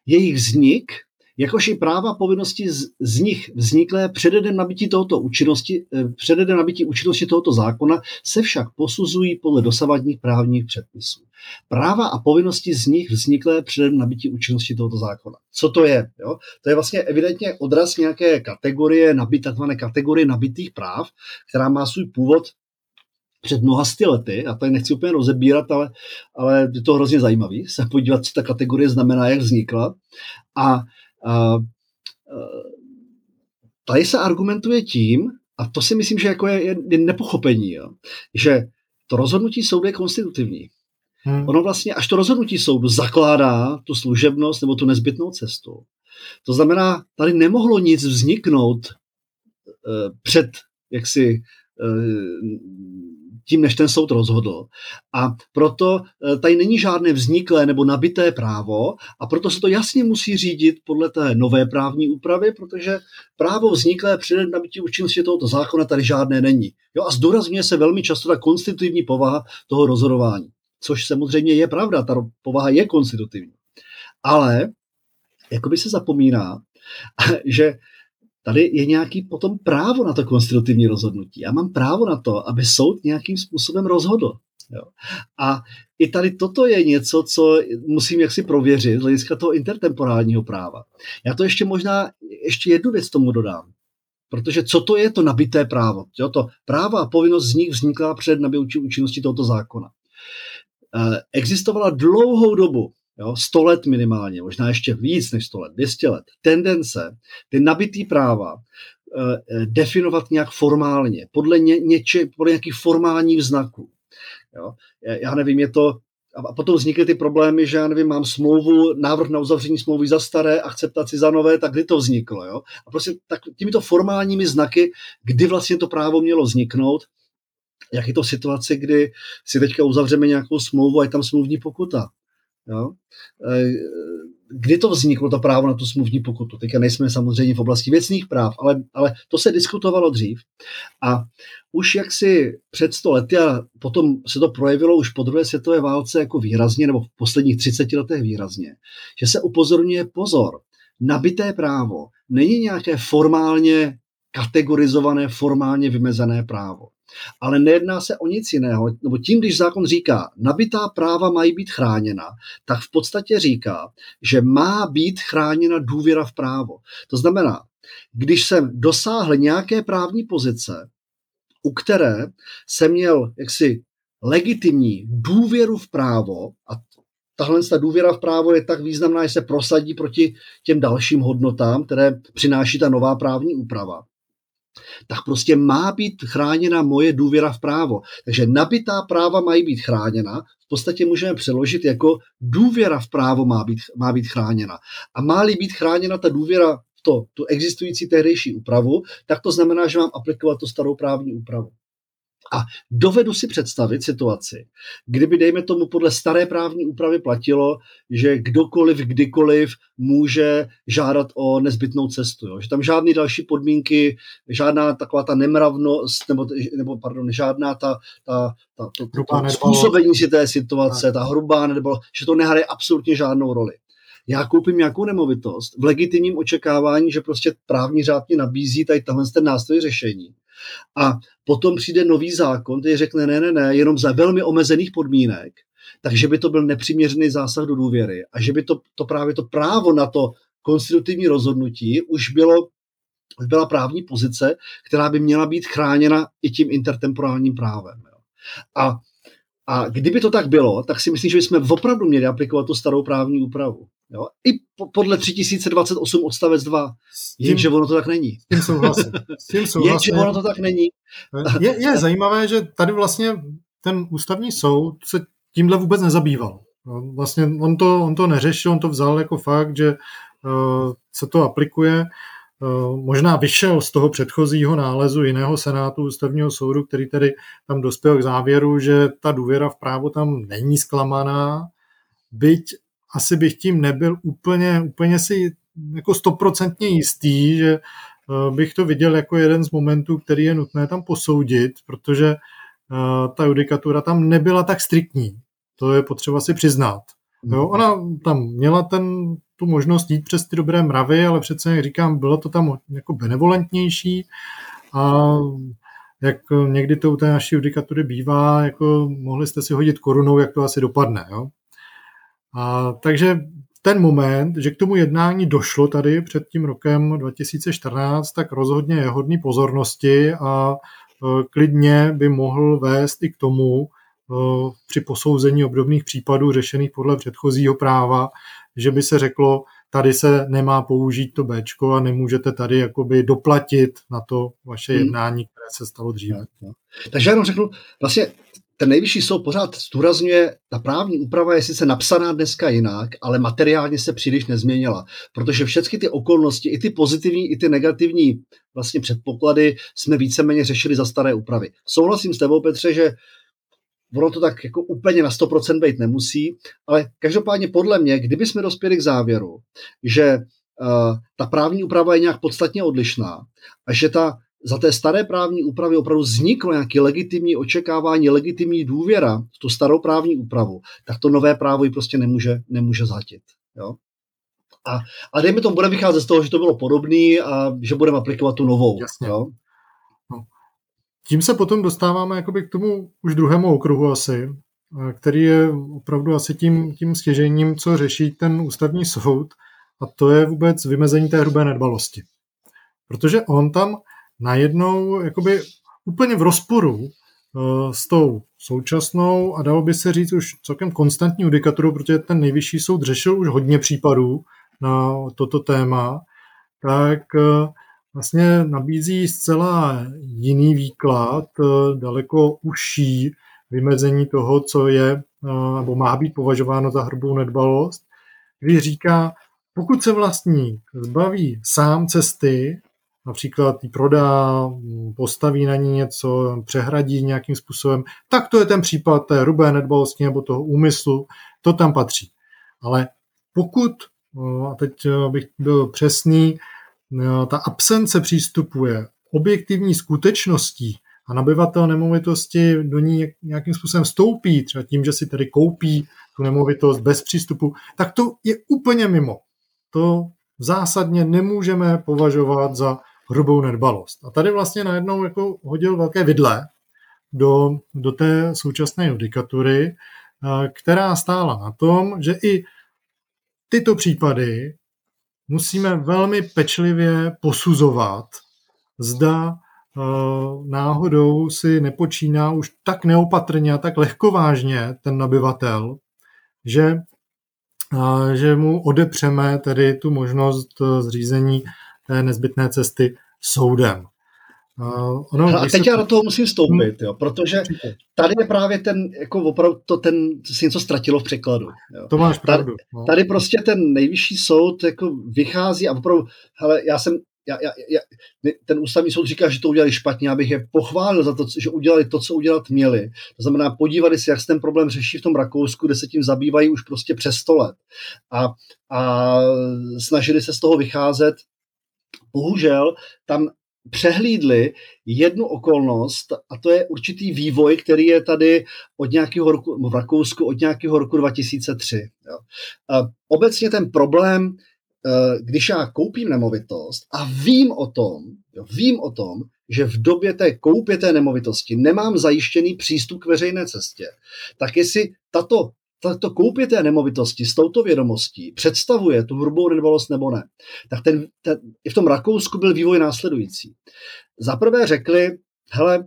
jejich vznik jakož i práva povinnosti z, z nich vzniklé přede dnem nabití tohoto účinnosti, eh, přede dnem nabití účinnosti tohoto zákona se však posuzují podle dosavadních právních předpisů. Práva a povinnosti z nich vzniklé přede dnem nabití účinnosti tohoto zákona. Co to je? Jo? To je vlastně evidentně odraz nějaké kategorie, nabit, takzvané kategorie nabitých práv, která má svůj původ před mnoha sty lety, a tady nechci úplně rozebírat, ale, ale je to hrozně zajímavý se podívat, co ta kategorie znamená, jak vznikla. A a, tady se argumentuje tím, a to si myslím, že jako je, je nepochopení, jo, že to rozhodnutí soudu je konstitutivní. Hmm. Ono vlastně, až to rozhodnutí soudu zakládá tu služebnost nebo tu nezbytnou cestu. To znamená, tady nemohlo nic vzniknout uh, před jaksi uh, tím, než ten soud rozhodl. A proto e, tady není žádné vzniklé nebo nabité právo a proto se to jasně musí řídit podle té nové právní úpravy, protože právo vzniklé před nabití účinnosti tohoto zákona tady žádné není. Jo, a zdůrazňuje se velmi často ta konstitutivní povaha toho rozhodování. Což samozřejmě je pravda, ta povaha je konstitutivní. Ale jakoby se zapomíná, že Tady je nějaký potom právo na to konstitutivní rozhodnutí. Já mám právo na to, aby soud nějakým způsobem rozhodl. Jo. A i tady toto je něco, co musím jaksi prověřit z hlediska toho intertemporálního práva. Já to ještě možná, ještě jednu věc tomu dodám. Protože co to je to nabité právo? Jo, to práva a povinnost z nich vznikla před nabití účinnosti tohoto zákona. E, existovala dlouhou dobu jo, 100 let minimálně, možná ještě víc než 100 let, 200 let, tendence ty nabitý práva eh, definovat nějak formálně, podle, ně, něče, podle nějakých formálních znaků. Jo. Já nevím, je to, a potom vznikly ty problémy, že já nevím, mám smlouvu, návrh na uzavření smlouvy za staré, akceptaci za nové, tak kdy to vzniklo. Jo? A prostě tak, těmito formálními znaky, kdy vlastně to právo mělo vzniknout, jak je to situace, kdy si teďka uzavřeme nějakou smlouvu a je tam smluvní pokuta. Jo? E, kdy to vzniklo, to právo na tu smluvní pokutu? Teďka nejsme samozřejmě v oblasti věcných práv, ale, ale to se diskutovalo dřív. A už jaksi před 100 lety a potom se to projevilo už po druhé světové válce jako výrazně, nebo v posledních 30 letech výrazně, že se upozorňuje pozor, nabité právo není nějaké formálně kategorizované, formálně vymezené právo. Ale nejedná se o nic jiného, nebo tím, když zákon říká, nabitá práva mají být chráněna, tak v podstatě říká, že má být chráněna důvěra v právo. To znamená, když jsem dosáhl nějaké právní pozice, u které jsem měl jaksi legitimní důvěru v právo, a tahle ta důvěra v právo je tak významná, že se prosadí proti těm dalším hodnotám, které přináší ta nová právní úprava, tak prostě má být chráněna moje důvěra v právo. Takže nabitá práva mají být chráněna, v podstatě můžeme přeložit jako důvěra v právo má být, má být chráněna. A má-li být chráněna ta důvěra v to, tu existující tehdejší úpravu, tak to znamená, že mám aplikovat tu starou právní úpravu. A dovedu si představit situaci, kdyby, dejme tomu, podle staré právní úpravy platilo, že kdokoliv, kdykoliv může žádat o nezbytnou cestu. Jo? Že tam žádné další podmínky, žádná taková ta nemravnost, nebo, nebo pardon, žádná ta, ta, ta to, to, to způsobení si té situace, ta hrubá nebo že to nehraje absolutně žádnou roli. Já koupím nějakou nemovitost v legitimním očekávání, že prostě právní řád mě nabízí tady tenhle ten nástroj řešení. A potom přijde nový zákon, který řekne ne, ne, ne, jenom za velmi omezených podmínek, takže by to byl nepřiměřený zásah do důvěry a že by to, to právě to právo na to konstitutivní rozhodnutí už bylo byla právní pozice, která by měla být chráněna i tím intertemporálním právem. Jo. A, a kdyby to tak bylo, tak si myslím, že bychom opravdu měli aplikovat tu starou právní úpravu. Jo? I po, podle 3028 odstavec 2. Jenže ono to tak není. S tím souhlasím. S tím souhlasím. Jenže ono to tak není. Je, je zajímavé, že tady vlastně ten ústavní soud se tímhle vůbec nezabýval. No, vlastně on to, on to neřešil, on to vzal jako fakt, že uh, se to aplikuje. Uh, možná vyšel z toho předchozího nálezu jiného senátu ústavního soudu, který tedy tam dospěl k závěru, že ta důvěra v právo tam není zklamaná, byť asi bych tím nebyl úplně, úplně si jako stoprocentně jistý, že eh, bych to viděl jako jeden z momentů, který je nutné tam posoudit, protože eh, ta judikatura tam nebyla tak striktní. To je potřeba si přiznat. Jo, ona tam měla ten, tu možnost jít přes ty dobré mravy, ale přece, jak říkám, bylo to tam jako benevolentnější a jak někdy to u té naší judikatury bývá, jako mohli jste si hodit korunou, jak to asi dopadne. Jo? A, takže ten moment, že k tomu jednání došlo tady před tím rokem 2014, tak rozhodně je hodný pozornosti a e, klidně by mohl vést i k tomu, e, při posouzení obdobných případů řešených podle předchozího práva, že by se řeklo, tady se nemá použít to B a nemůžete tady jakoby doplatit na to vaše hmm. jednání, které se stalo dříve. Takže já jenom řeknu, vlastně ten nejvyšší soud pořád zdůrazňuje, ta právní úprava je sice napsaná dneska jinak, ale materiálně se příliš nezměnila, protože všechny ty okolnosti, i ty pozitivní, i ty negativní vlastně předpoklady jsme víceméně řešili za staré úpravy. Souhlasím s tebou, Petře, že ono to tak jako úplně na 100% být nemusí, ale každopádně podle mě, kdyby jsme dospěli k závěru, že uh, ta právní úprava je nějak podstatně odlišná a že ta za té staré právní úpravy opravdu vzniklo nějaké legitimní očekávání, legitimní důvěra v tu starou právní úpravu, tak to nové právo ji prostě nemůže, nemůže zatit. Jo? A, a dejme tomu, budeme vycházet z toho, že to bylo podobné a že budeme aplikovat tu novou. Jasně. Jo? No. Tím se potom dostáváme jakoby k tomu už druhému okruhu asi, který je opravdu asi tím, tím stěžením, co řeší ten ústavní soud, a to je vůbec vymezení té hrubé nedbalosti. Protože on tam najednou jakoby úplně v rozporu uh, s tou současnou a dalo by se říct už celkem konstantní judikaturu, protože ten nejvyšší soud řešil už hodně případů na toto téma, tak uh, vlastně nabízí zcela jiný výklad, uh, daleko užší vymezení toho, co je nebo má být považováno za hrubou nedbalost, když říká, pokud se vlastník zbaví sám cesty například ji prodá, postaví na ní něco, přehradí nějakým způsobem, tak to je ten případ té rubé nedbalosti nebo toho úmyslu, to tam patří. Ale pokud, a teď bych byl přesný, ta absence přístupu je objektivní skutečností a nabyvatel nemovitosti do ní nějakým způsobem vstoupí, třeba tím, že si tedy koupí tu nemovitost bez přístupu, tak to je úplně mimo. To zásadně nemůžeme považovat za hrubou nedbalost. A tady vlastně najednou jako hodil velké vidle do, do té současné judikatury, eh, která stála na tom, že i tyto případy musíme velmi pečlivě posuzovat, zda eh, náhodou si nepočíná už tak neopatrně a tak lehkovážně ten nabyvatel, že, eh, že mu odepřeme tedy tu možnost zřízení té nezbytné cesty soudem. Uh, ono, a teď se... já do toho musím vstoupit, jo, protože tady je právě ten, jako opravdu to ten, si něco ztratilo v překladu. Jo. To máš pravdu. Tady, no. tady prostě ten nejvyšší soud jako vychází a opravdu, hele, já jsem, já, já, já, ten ústavní soud říká, že to udělali špatně, abych je pochválil za to, že udělali to, co udělat měli. To znamená, podívali se, jak se ten problém řeší v tom Rakousku, kde se tím zabývají už prostě přes 100 let. A, a snažili se z toho vycházet. Bohužel tam přehlídli jednu okolnost a to je určitý vývoj, který je tady od nějakého roku, v Rakousku od nějakého roku 2003. Jo. A obecně ten problém, eh, když já koupím nemovitost a vím o tom, jo, vím o tom, že v době té koupě té nemovitosti nemám zajištěný přístup k veřejné cestě, tak jestli tato to koupě té nemovitosti s touto vědomostí představuje tu hrubou nedbalost nebo ne, tak ten, ten, i v tom Rakousku byl vývoj následující. Za prvé řekli, hele,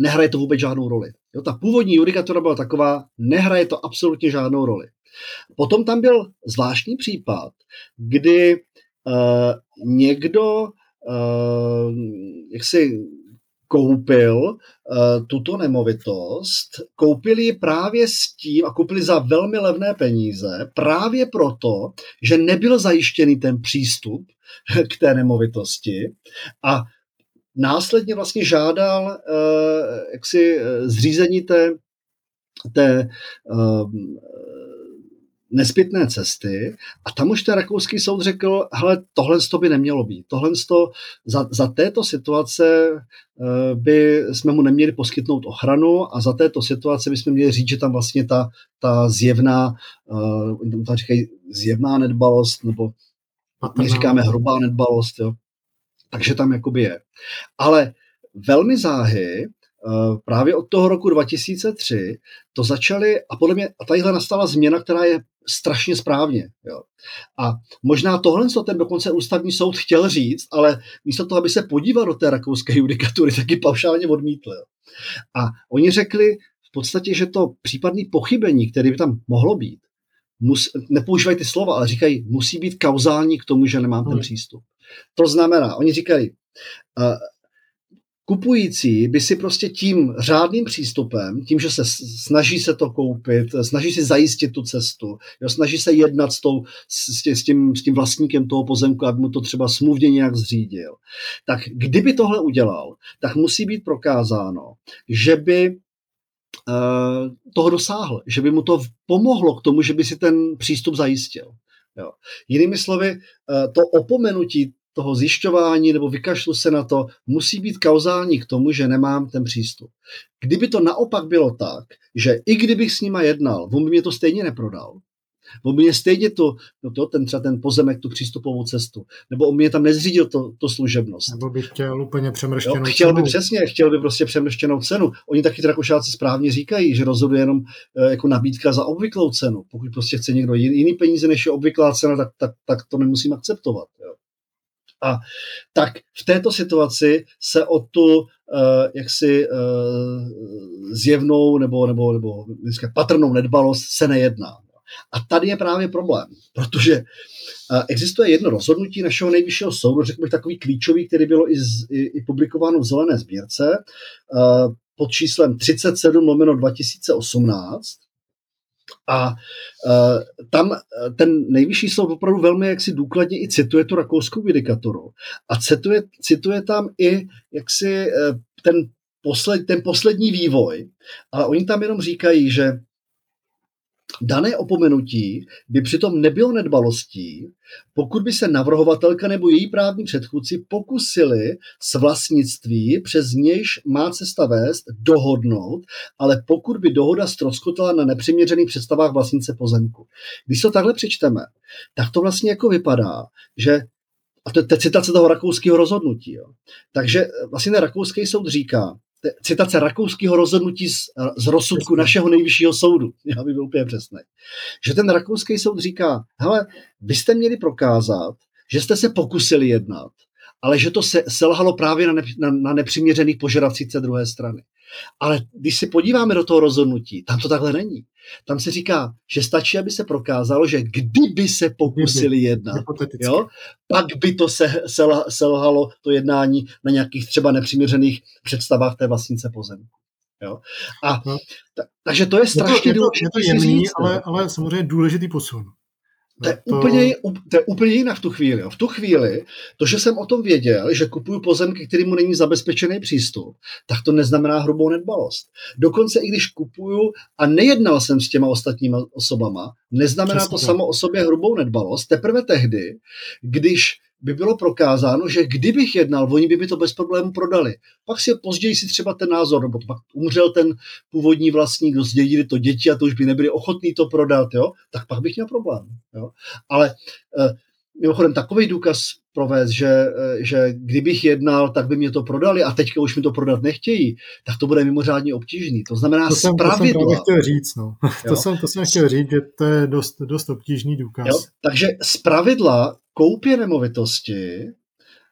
nehraje to vůbec žádnou roli. Jo, ta původní judikatura byla taková, nehraje to absolutně žádnou roli. Potom tam byl zvláštní případ, kdy uh, někdo uh, jak si koupil uh, tuto nemovitost, koupili ji právě s tím a koupili za velmi levné peníze, právě proto, že nebyl zajištěný ten přístup k té nemovitosti a následně vlastně žádal uh, jaksi zřízení té, té uh, nezbytné cesty a tam už ten rakouský soud řekl, hele, tohle to by nemělo být. Tohle to, za, za této situace uh, by jsme mu neměli poskytnout ochranu a za této situace bychom měli říct, že tam vlastně ta, ta zjevná, uh, tam říkají zjevná nedbalost, nebo my říkáme hrubá nedbalost, jo. Takže tam jakoby je. Ale velmi záhy Eh, právě od toho roku 2003 to začaly, a podle mě a tadyhle nastala změna, která je strašně správně. Jo. A možná tohle, co ten dokonce ústavní soud chtěl říct, ale místo toho, aby se podíval do té rakouské judikatury, taky paušálně odmítl. Jo. A oni řekli v podstatě, že to případné pochybení, které by tam mohlo být, mus, nepoužívají ty slova, ale říkají, musí být kauzální k tomu, že nemám ten hmm. přístup. To znamená, oni říkají, uh, kupující by si prostě tím řádným přístupem, tím, že se snaží se to koupit, snaží si zajistit tu cestu, jo, snaží se jednat s, tou, s, tím, s tím vlastníkem toho pozemku, aby mu to třeba smluvně nějak zřídil, tak kdyby tohle udělal, tak musí být prokázáno, že by uh, toho dosáhl, že by mu to pomohlo k tomu, že by si ten přístup zajistil. Jo. Jinými slovy, uh, to opomenutí toho zjišťování nebo vykašlu se na to, musí být kauzální k tomu, že nemám ten přístup. Kdyby to naopak bylo tak, že i kdybych s nima jednal, on by mě to stejně neprodal, On by mě stejně to, no to, ten třeba ten pozemek, tu přístupovou cestu. Nebo on mě tam nezřídil to, to služebnost. Nebo by chtěl úplně přemrštěnou jo, chtěl by přesně, chtěl by prostě přemrštěnou cenu. Oni taky Rakušáci správně říkají, že rozhoduje jenom e, jako nabídka za obvyklou cenu. Pokud prostě chce někdo jiný peníze, než je obvyklá cena, tak, tak, tak to nemusím akceptovat. A tak v této situaci se o tu uh, jaksi uh, zjevnou nebo, nebo, nebo patrnou nedbalost se nejedná. A tady je právě problém, protože uh, existuje jedno rozhodnutí našeho nejvyššího soudu, řekl bych takový klíčový, který bylo i, z, i, i publikováno v zelené sbírce pod číslem 37 lomeno 2018, a uh, tam e, ten nejvyšší soud opravdu velmi jaksi důkladně i cituje tu rakouskou judikaturu. A cituje, cituje tam i jaksi uh, ten, posled, ten poslední vývoj, ale oni tam jenom říkají, že Dané opomenutí by přitom nebylo nedbalostí, pokud by se navrhovatelka nebo její právní předchůdci pokusili s vlastnictví, přes nějž má cesta vést, dohodnout, ale pokud by dohoda stroskotala na nepřiměřených představách vlastnice pozemku. Když to takhle přečteme, tak to vlastně jako vypadá, že a to je citace toho rakouského rozhodnutí. Jo. Takže vlastně rakouský soud říká, citace rakouského rozhodnutí z, z rozsudku našeho nejvyššího soudu, já bych byl úplně přesný, že ten rakouský soud říká, hele, vy jste měli prokázat, že jste se pokusili jednat, ale že to se, selhalo právě na, ne, na, na nepřiměřených požadavcích té druhé strany. Ale když se podíváme do toho rozhodnutí, tam to takhle není. Tam se říká, že stačí, aby se prokázalo, že kdyby se pokusili jednat, jo, pak by to se, selhalo to jednání na nějakých třeba nepřiměřených představách té vlastnice pozemku. Jo? A, no. ta, takže to je strašně je to, je to, je to jemný, říct, ale, ale samozřejmě důležitý posun. To je, to... Úplně, to je úplně jinak v tu chvíli. V tu chvíli, to, že jsem o tom věděl, že kupuju pozemky, kterému není zabezpečený přístup, tak to neznamená hrubou nedbalost. Dokonce i když kupuju a nejednal jsem s těma ostatníma osobama, neznamená Přesně. to samo o sobě hrubou nedbalost. Teprve tehdy, když by bylo prokázáno, že kdybych jednal, oni by mi to bez problému prodali. Pak si později si třeba ten názor, nebo pak umřel ten původní vlastník, kdo zdědili to děti a to už by nebyli ochotní to prodat, jo? tak pak bych měl problém. Jo? Ale eh, mimochodem takový důkaz provést, že, eh, že kdybych jednal, tak by mě to prodali a teďka už mi to prodat nechtějí, tak to bude mimořádně obtížný. To znamená to jsem, pravidla. To jsem chtěl říct, no. to, jsem, to jsem chtěl říct, že to je dost, dost obtížný důkaz. Jo? Takže z pravidla koupě nemovitosti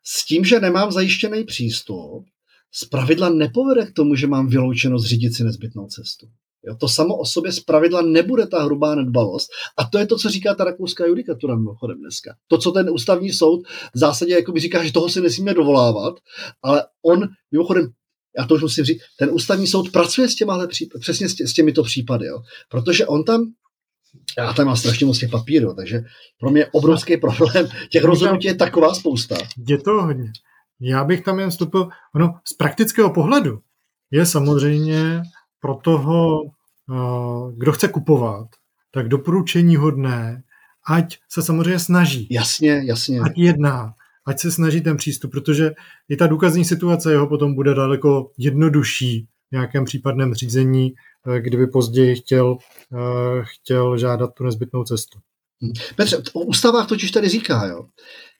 s tím, že nemám zajištěný přístup, z pravidla nepovede k tomu, že mám vyloučeno zřídit si nezbytnou cestu. Jo, to samo o sobě z pravidla nebude ta hrubá nedbalost. A to je to, co říká ta rakouská judikatura mimochodem dneska. To, co ten ústavní soud v zásadě by říká, že toho si nesmíme dovolávat, ale on mimochodem já to už musím říct, ten ústavní soud pracuje s těmahle přesně s, tě, s těmito případy, jo. protože on tam já tam mám strašně moc těch papírů, takže pro mě obrovský problém. Těch rozhodnutí je taková spousta. Je to hodně. Já bych tam jen vstupil, ono z praktického pohledu je samozřejmě pro toho, eh, kdo chce kupovat, tak doporučení hodné, ať se samozřejmě snaží. Jasně, jasně. Ať jedná, ať se snaží ten přístup, protože i ta důkazní situace jeho potom bude daleko jednodušší v nějakém případném řízení, kdyby později chtěl, eh, chtěl žádat tu nezbytnou cestu. Hm. Petře, o ústavách totiž tady říká, jo.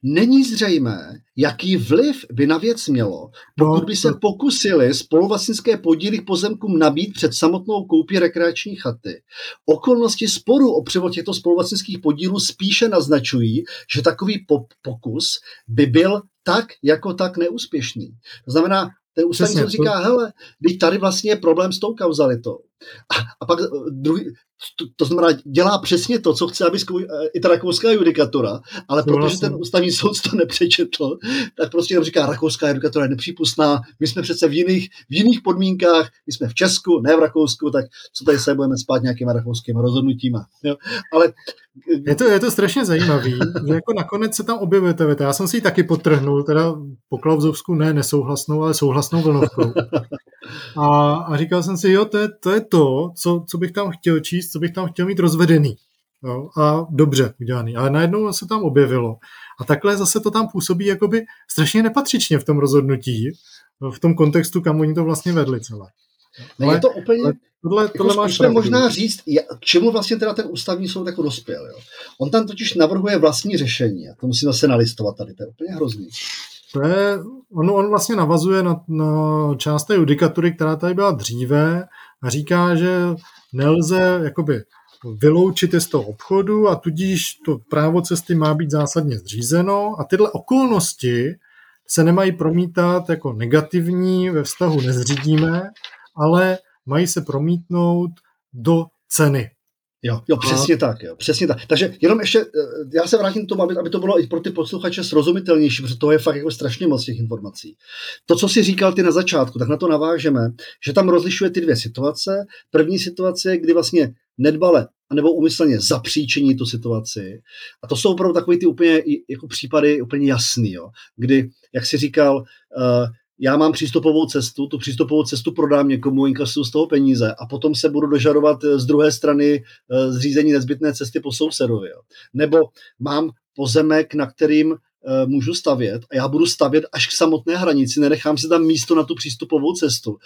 Není zřejmé, jaký vliv by na věc mělo, pokud no, by se pokusili spoluvlastnické podíly pozemkům nabít před samotnou koupí rekreační chaty. Okolnosti sporu o převod těchto spoluvlastnických podílů spíše naznačují, že takový pokus by byl tak jako tak neúspěšný. To znamená, ten ústavní říká, hele, teď tady vlastně je problém s tou kauzalitou. A, a pak druhý, to, to znamená, dělá přesně to, co chce, aby zkou, i ta rakouská judikatura, ale protože vlastně. ten ústavní soud to nepřečetl, tak prostě jenom říká, rakouská judikatura je nepřípustná, my jsme přece v jiných, v jiných podmínkách, my jsme v Česku, ne v Rakousku, tak co tady se budeme spát nějakýma rakouskými rozhodnutíma. Jo? Ale je to, je to strašně zajímavý, že jako nakonec se tam objevujete. Víte. Já jsem si ji taky potrhnul, teda po Klauzovsku ne nesouhlasnou, ale souhlasnou vlnovkou. A, a říkal jsem si, jo, to je to, je to co, co bych tam chtěl číst, co bych tam chtěl mít rozvedený. Jo, a dobře udělaný. Ale najednou se tam objevilo. A takhle zase to tam působí jakoby strašně nepatřičně v tom rozhodnutí, v tom kontextu, kam oni to vlastně vedli celé. Ale, je to úplně... Ale tohle, jako tohle máš možná říct, k čemu vlastně teda ten ústavní soud jako dospěl. Jo? On tam totiž navrhuje vlastní řešení. A to musím zase nalistovat tady, to je úplně hrozný. To je, on, on vlastně navazuje na, na část té judikatury, která tady byla dříve a říká, že nelze jakoby vyloučit je z toho obchodu a tudíž to právo cesty má být zásadně zřízeno a tyhle okolnosti se nemají promítat jako negativní ve vztahu nezřídíme, ale mají se promítnout do ceny. Jo, jo, přesně a... tak, jo, přesně tak. Takže jenom ještě, eh, já se vrátím k tomu, aby, aby to bylo i pro ty posluchače srozumitelnější, protože to je fakt jako strašně moc těch informací. To, co si říkal ty na začátku, tak na to navážeme, že tam rozlišuje ty dvě situace. První situace, kdy vlastně nedbale nebo umyslně zapříčení tu situaci. A to jsou opravdu takové ty úplně jako případy úplně jasný, jo, kdy, jak si říkal, uh, já mám přístupovou cestu, tu přístupovou cestu prodám někomu, inkasuju z toho peníze a potom se budu dožadovat z druhé strany uh, zřízení nezbytné cesty po sousedovi. Jo. Nebo mám pozemek, na kterým Eh, můžu stavět a já budu stavět až k samotné hranici, nenechám si tam místo na tu přístupovou cestu,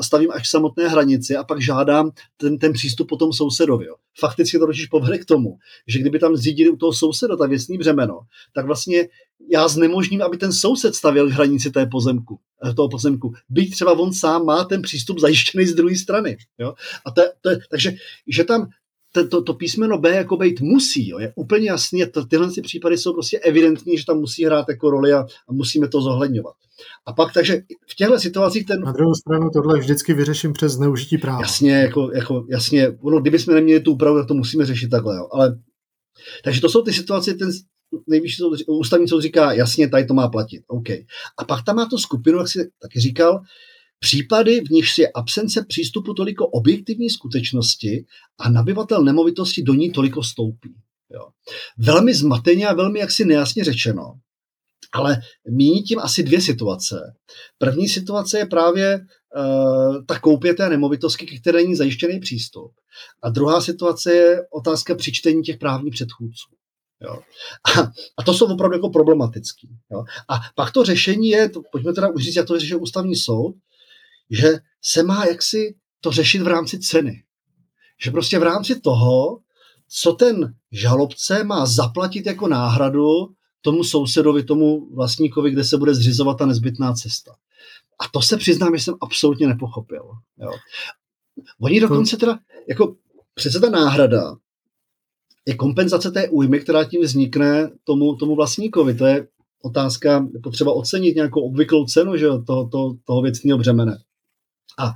stavím až k samotné hranici a pak žádám ten, ten přístup potom sousedovi. Fakticky to totiž povede k tomu, že kdyby tam zřídili u toho souseda ta věcný břemeno, tak vlastně já znemožním, aby ten soused stavěl hranici té pozemku, eh, toho pozemku. Byť třeba on sám má ten přístup zajištěný z druhé strany. Jo? A to, to takže, že tam to, to, to písmeno B jako být musí, jo, je úplně jasný, to, tyhle ty případy jsou prostě evidentní, že tam musí hrát jako roli a, a musíme to zohledňovat. A pak takže v těchto situacích ten... Na druhou stranu tohle vždycky vyřeším přes zneužití práva. Jasně, jako, jako, jasně, ono, kdybychom neměli tu úpravu, tak to musíme řešit takhle, jo. ale takže to jsou ty situace, ten nejvyšší soud, ústavní soud říká, jasně, tady to má platit, OK. A pak tam má tu skupinu, jak si taky říkal, Případy, v nichž je absence přístupu toliko objektivní skutečnosti a nabyvatel nemovitosti do ní toliko stoupí. Jo. Velmi zmateně a velmi jaksi nejasně řečeno, ale míní tím asi dvě situace. První situace je právě uh, ta koupě té nemovitosti, k které není zajištěný přístup. A druhá situace je otázka přičtení těch právních předchůdců. Jo. A, a to jsou opravdu jako problematický. Jo. A pak to řešení je, to, pojďme teda už říct, jak to řeší ústavní soud, že se má jaksi to řešit v rámci ceny. Že prostě v rámci toho, co ten žalobce má zaplatit jako náhradu tomu sousedovi, tomu vlastníkovi, kde se bude zřizovat ta nezbytná cesta. A to se přiznám, že jsem absolutně nepochopil. Jo. Oni dokonce teda, jako přece ta náhrada je kompenzace té újmy, která tím vznikne tomu, tomu vlastníkovi. To je otázka, potřeba ocenit nějakou obvyklou cenu že, toho, toho, toho věcného břemene. A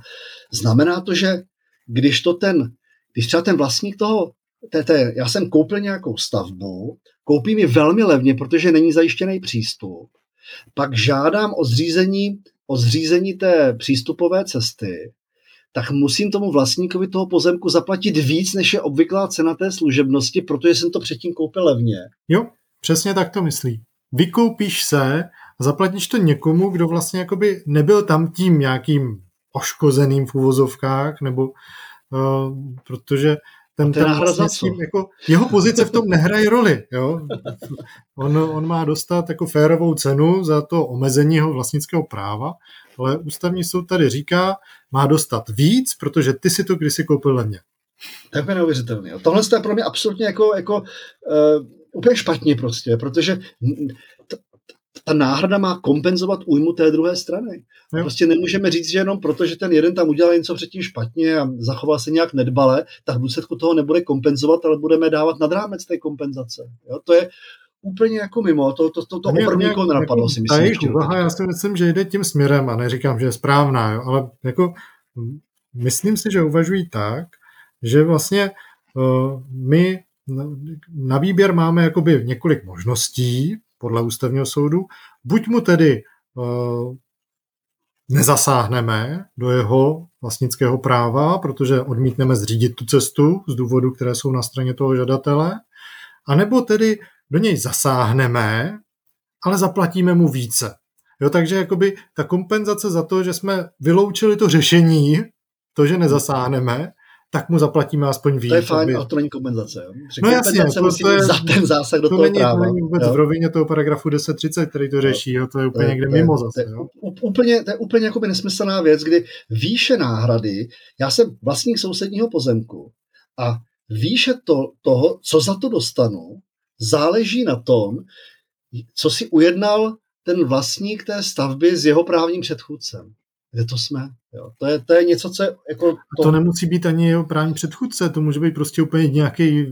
znamená to, že když to ten, když třeba ten vlastník toho, té, té, já jsem koupil nějakou stavbu, koupím ji velmi levně, protože není zajištěný přístup, pak žádám o zřízení, o zřízení té přístupové cesty, tak musím tomu vlastníkovi toho pozemku zaplatit víc, než je obvyklá cena té služebnosti, protože jsem to předtím koupil levně. Jo, přesně tak to myslí. Vykoupíš se a zaplatíš to někomu, kdo vlastně jakoby nebyl tam tím nějakým poškozeným v uvozovkách, nebo uh, protože ten, ten vlastně tím, jako, jeho pozice v tom nehraje roli. Jo? On, on má dostat jako férovou cenu za to omezení jeho vlastnického práva, ale ústavní soud tady říká, má dostat víc, protože ty si to kdysi koupil levně. To je neuvěřitelné. Tohle je pro mě absolutně jako, jako uh, úplně špatně prostě, protože ta náhrada má kompenzovat újmu té druhé strany. Jo. Prostě nemůžeme říct, že jenom proto, že ten jeden tam udělal něco předtím špatně a zachoval se nějak nedbale, tak v důsledku toho nebude kompenzovat, ale budeme dávat nad rámec té kompenzace. Jo? To je úplně jako mimo, to, to, to, to opravdu nikoho nenapadlo, si myslím. Ta jejich já si myslím, že jde tím směrem a neříkám, že je správná, jo, ale jako myslím si, že uvažují tak, že vlastně uh, my na výběr máme jakoby několik možností, podle ústavního soudu, buď mu tedy uh, nezasáhneme do jeho vlastnického práva, protože odmítneme zřídit tu cestu z důvodu, které jsou na straně toho žadatele, anebo tedy do něj zasáhneme, ale zaplatíme mu více. Jo, takže jakoby ta kompenzace za to, že jsme vyloučili to řešení, to, že nezasáhneme, tak mu zaplatíme aspoň víc. To je fajn, aby... ale to není kompenzace. Jo? no jasně, to, musí to je, za ten zásah do to toho není, práva. To není vůbec jo? v rovině toho paragrafu 1030, který to řeší, jo? to je úplně to je, někde to je, mimo zase. To je, jo? Úplně, to je úplně jakoby nesmyslná věc, kdy výše náhrady, já jsem vlastník sousedního pozemku a výše to, toho, co za to dostanu, záleží na tom, co si ujednal ten vlastník té stavby s jeho právním předchůdcem kde to jsme. Jo. To, je, to je něco, co je jako... To... to nemusí být ani jeho právní předchůdce, to může být prostě úplně nějaký,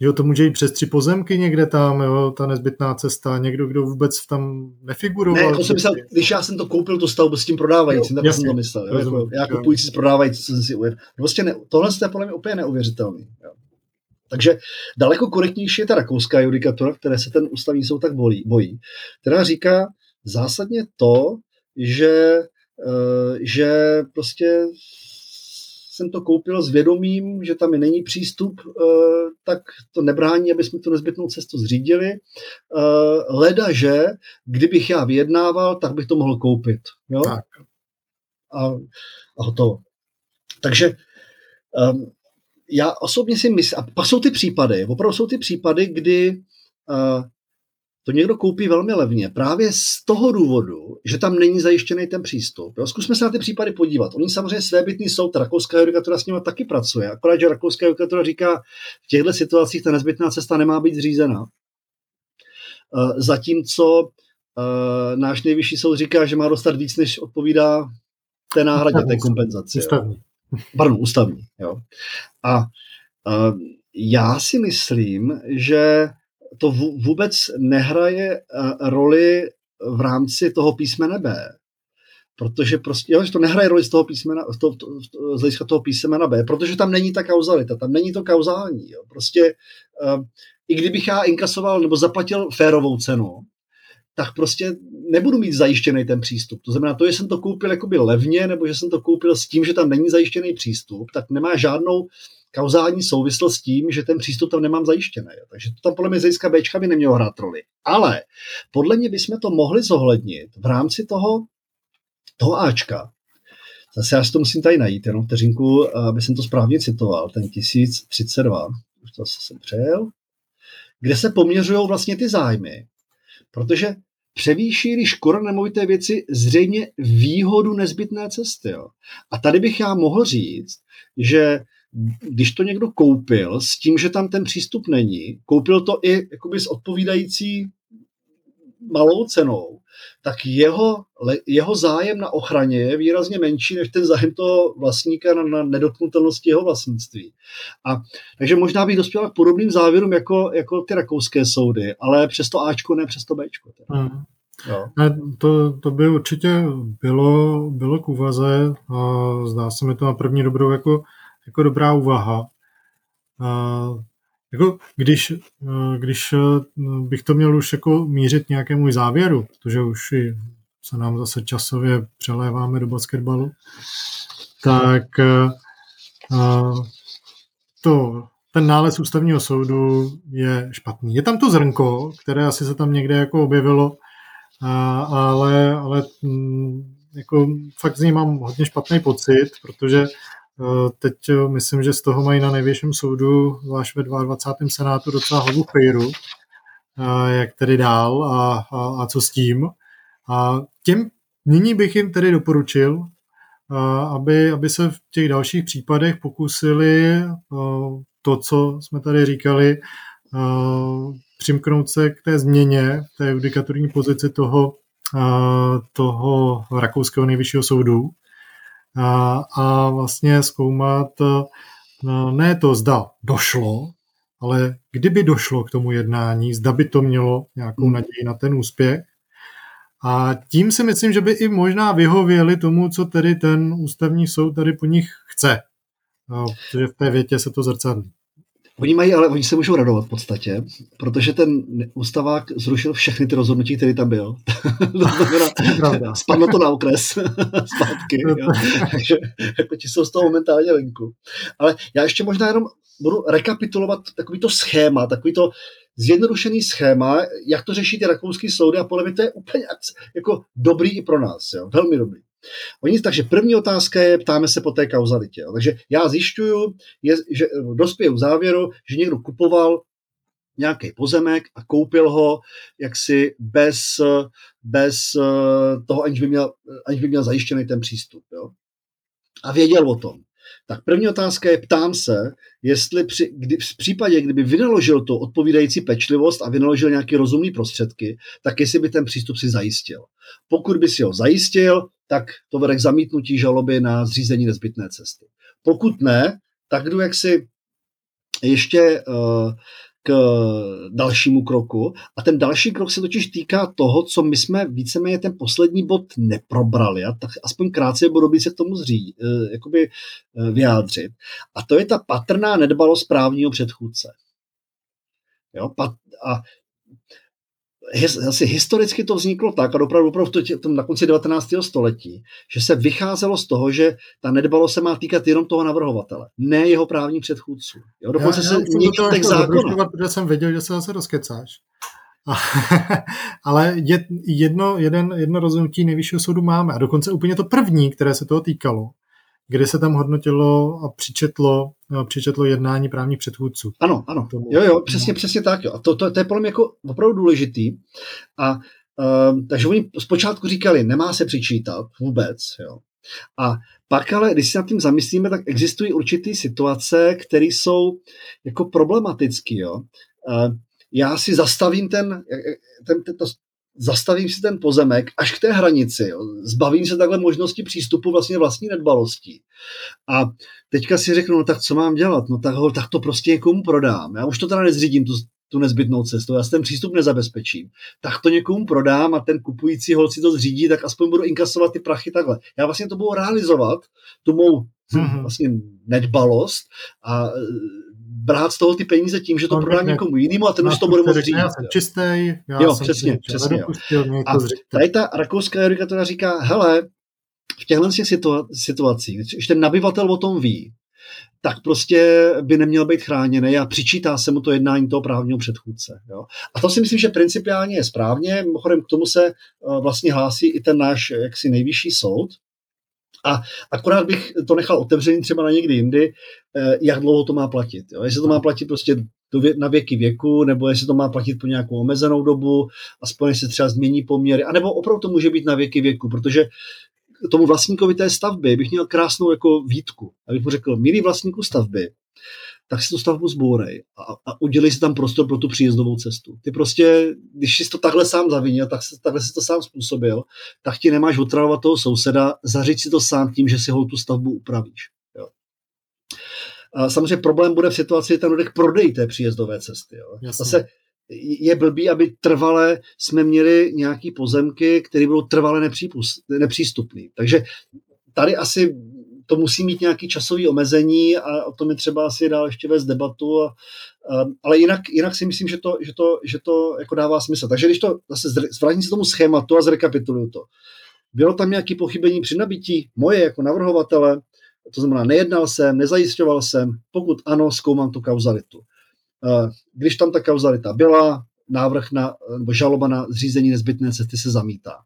jo, to může jít přes tři pozemky někde tam, jo, ta nezbytná cesta, někdo, kdo vůbec tam nefiguroval. Ne, jako jsem myslel, když já jsem to koupil, tu stavbu s tím prodávajícím, tak jsem to myslel. Jo, jako, já kupující s prodávající, co jsem si uvěděl. Prostě ne, tohle je podle mě úplně neuvěřitelný. Jo. Takže daleko korektnější je ta rakouská judikatura, které se ten ústavní soud tak bojí, bojí, která říká zásadně to, že že prostě jsem to koupil s vědomím, že tam není přístup, eh, tak to nebrání, aby jsme tu nezbytnou cestu zřídili. Eh, leda, že kdybych já vyjednával, tak bych to mohl koupit. Jo? Tak. A, a hotovo. Takže um, já osobně si myslím, a pak jsou ty případy, opravdu jsou ty případy, kdy uh, to někdo koupí velmi levně právě z toho důvodu, že tam není zajištěný ten přístup. Jo? Zkusme se na ty případy podívat. Oni samozřejmě svébytný soud, rakouská judikatura s nimi taky pracuje, akorát, že rakouská judikatura říká, v těchto situacích ta nezbytná cesta nemá být zřízena. Eh, zatímco eh, náš nejvyšší soud říká, že má dostat víc, než odpovídá té náhradě, té kompenzaci. Ústavní. Pardon, ústavní. Jo. A eh, já si myslím, že to vůbec nehraje roli v rámci toho písmene B. Protože prostě, jo, že to nehraje roli z toho písmena, to, to, z hlediska toho písmena B, protože tam není ta kauzalita, tam není to kauzální. Jo. Prostě uh, i kdybych já inkasoval nebo zaplatil férovou cenu, tak prostě nebudu mít zajištěný ten přístup. To znamená, to, že jsem to koupil jakoby levně, nebo že jsem to koupil s tím, že tam není zajištěný přístup, tak nemá žádnou kauzální souvislost s tím, že ten přístup tam nemám zajištěný. Takže to tam podle mě z hlediska Bčka by nemělo hrát roli. Ale podle mě bychom to mohli zohlednit v rámci toho, toho Ačka. Zase já si to musím tady najít, jenom vteřinku, aby jsem to správně citoval, ten 1032, už to jsem přejel, kde se poměřují vlastně ty zájmy. Protože převýší škoda nemovité věci zřejmě výhodu nezbytné cesty. Jo. A tady bych já mohl říct, že když to někdo koupil s tím, že tam ten přístup není, koupil to i jakoby s odpovídající malou cenou, tak jeho, jeho zájem na ochraně je výrazně menší než ten zájem toho vlastníka na, na nedotknutelnosti jeho vlastnictví. A, takže možná bych dospěl k podobným závěrům jako, jako ty rakouské soudy, ale přes to Ačko, ne přes to Bčko. Hmm. Jo. Ne, to, to by určitě bylo, bylo k úvaze a zdá se mi to na první dobrou jako, jako dobrá úvaha. Jako když, když bych to měl už jako mířit nějakému závěru, protože už se nám zase časově přeléváme do basketbalu, tak to, ten nález ústavního soudu je špatný. Je tam to zrnko, které asi se tam někde jako objevilo, ale, ale mm, jako fakt z ní mám hodně špatný pocit, protože teď e, myslím, že z toho mají na nejvyšším soudu, zvlášť ve 22. senátu, docela hlavu fejru, e, jak tedy dál a, a, a co s tím. A těm nyní bych jim tedy doporučil, aby, aby se v těch dalších případech pokusili to, co jsme tady říkali, přimknout se k té změně, té judikaturní pozici toho, toho rakouského nejvyššího soudu a, a vlastně zkoumat ne to, zda došlo, ale kdyby došlo k tomu jednání, zda by to mělo nějakou hmm. naději na ten úspěch. A tím si myslím, že by i možná vyhověli tomu, co tedy ten ústavní soud tady po nich chce. Protože v té větě se to zrcadlí. Oni mají, ale oni se můžou radovat v podstatě, protože ten ústavák zrušil všechny ty rozhodnutí, které tam byl. to spadlo to na okres zpátky. Jo. Takže jako ti jsou z toho momentálně venku. Ale já ještě možná jenom budu rekapitulovat takový to schéma, takový to zjednodušený schéma, jak to řeší ty rakouský soudy a podle mě to je úplně jako dobrý i pro nás, jo, velmi dobrý. Oni, takže první otázka je, ptáme se po té kauzalitě. Jo. Takže já zjišťuju, je, že dospěju k závěru, že někdo kupoval nějaký pozemek a koupil ho jaksi bez, bez toho, aniž by, měl, aniž by měl zajištěný ten přístup. Jo. A věděl o tom. Tak první otázka je, ptám se, jestli při, kdy, v případě, kdyby vynaložil to odpovídající pečlivost a vynaložil nějaké rozumné prostředky, tak jestli by ten přístup si zajistil. Pokud by si ho zajistil, tak to vede k zamítnutí žaloby na zřízení nezbytné cesty. Pokud ne, tak jdu jaksi ještě uh, k dalšímu kroku. A ten další krok se totiž týká toho, co my jsme víceméně ten poslední bod neprobrali. A tak aspoň krátce budu se k tomu zří, uh, jakoby, uh, vyjádřit. A to je ta patrná nedbalost právního předchůdce. Jo, a asi historicky to vzniklo tak, a opravdu, opravdu to, to na konci 19. století, že se vycházelo z toho, že ta nedbalo se má týkat jenom toho navrhovatele, ne jeho právní předchůdců. Jo, dokonce já, se měnil tak zákon. Protože jsem věděl, že se zase rozkecáš. ale jedno, jeden, jedno rozhodnutí nejvyššího soudu máme a dokonce úplně to první, které se toho týkalo, kde se tam hodnotilo a přičetlo, no, přičetlo jednání právních předchůdců. Ano, ano. Jo, jo, přesně, přesně tak. Jo. A to, to, to je podle mě jako opravdu důležitý. A uh, takže oni zpočátku říkali, nemá se přičítat vůbec. Jo. A pak ale, když se nad tím zamyslíme, tak existují určité situace, které jsou jako problematické. Jo. Uh, já si zastavím ten, ten, ten, to, zastavím si ten pozemek až k té hranici, jo. zbavím se takhle možnosti přístupu vlastně vlastní nedbalostí. A teďka si řeknu, no tak co mám dělat, no tak, ho, tak to prostě někomu prodám. Já už to teda nezřídím, tu, tu nezbytnou cestu, já si ten přístup nezabezpečím. Tak to někomu prodám a ten kupující hol si to zřídí, tak aspoň budu inkasovat ty prachy takhle. Já vlastně to budu realizovat, tu mou mm-hmm. vlastně nedbalost a brát z toho ty peníze tím, že to no, prodá někomu jinému a ten už to bude moct říct. Já jsem čistý, já jo, jsem přesně, přesně. a tady ta rakouská judikatura říká, hele, v těchto těch situacích, když ten nabyvatel o tom ví, tak prostě by neměl být chráněný a přičítá se mu to jednání toho právního předchůdce. Jo. A to si myslím, že principiálně je správně. Mimochodem k tomu se uh, vlastně hlásí i ten náš jaksi nejvyšší soud, a akorát bych to nechal otevřený třeba na někdy jindy, eh, jak dlouho to má platit. Jo? Jestli to má platit prostě na věky věku, nebo jestli to má platit po nějakou omezenou dobu, aspoň se třeba změní poměry, anebo opravdu to může být na věky věku, protože tomu vlastníkovi té stavby bych měl krásnou jako výtku. Abych mu řekl, milý vlastníku stavby, tak si tu stavbu zbourej a, a udělej si tam prostor pro tu příjezdovou cestu. Ty prostě, když jsi to takhle sám zavinil, tak si, takhle si to sám způsobil, tak ti nemáš otravovat toho souseda, zařiď si to sám tím, že si ho tu stavbu upravíš. Jo. A samozřejmě problém bude v situaci, kdy tam dojde k prodeji té příjezdové cesty. Jo. Zase je blbý, aby trvale jsme měli nějaký pozemky, které budou trvale nepřístupné. Takže tady asi to musí mít nějaký časový omezení a o tom je třeba asi dál ještě vést debatu, a, ale jinak, jinak si myslím, že to, že, to, že to jako dává smysl. Takže když to zase zvrátím se tomu schématu a zrekapituluju to. Bylo tam nějaké pochybení při nabití moje jako navrhovatele, to znamená, nejednal jsem, nezajišťoval jsem, pokud ano, zkoumám tu kauzalitu. Když tam ta kauzalita byla, návrh na, nebo žaloba na zřízení nezbytné cesty se zamítá.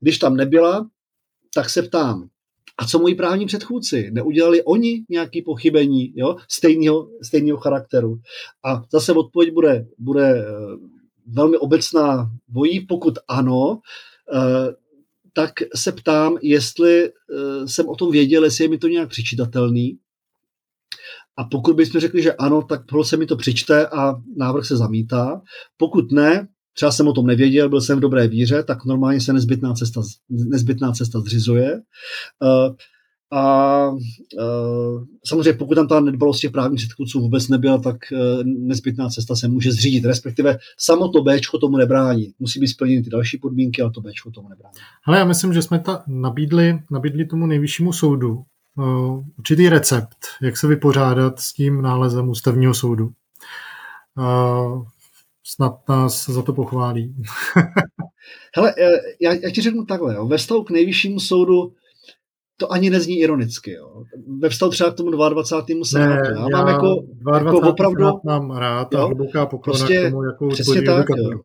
Když tam nebyla, tak se ptám, a co moji právní předchůdci? Neudělali oni nějaké pochybení jo? Stejného, stejného charakteru? A zase odpověď bude, bude eh, velmi obecná bojí. Pokud ano, eh, tak se ptám, jestli eh, jsem o tom věděl, jestli je mi to nějak přičitatelný. A pokud bychom řekli, že ano, tak se mi to přičte a návrh se zamítá. Pokud ne, třeba jsem o tom nevěděl, byl jsem v dobré víře, tak normálně se nezbytná cesta, nezbytná cesta zřizuje. Uh, a uh, samozřejmě pokud tam ta nedbalost těch právních předchůdců vůbec nebyla, tak uh, nezbytná cesta se může zřídit, respektive samo to B tomu nebrání. Musí být splněny ty další podmínky, ale to B tomu nebrání. Ale já myslím, že jsme ta nabídli, nabídli tomu nejvyššímu soudu určitý recept, jak se vypořádat s tím nálezem ústavního soudu. Snad nás za to pochválí. Hele, eh, já, já ti řeknu takhle, jo. ve vztahu k nejvyššímu soudu to ani nezní ironicky. Jo. Ve vztahu třeba k tomu 22. senátu. Ne, já, já mám jako, 22. jako opravdu... mám rád jo, a hluboká poklona prostě, k tomu, jako přesně tak, jo.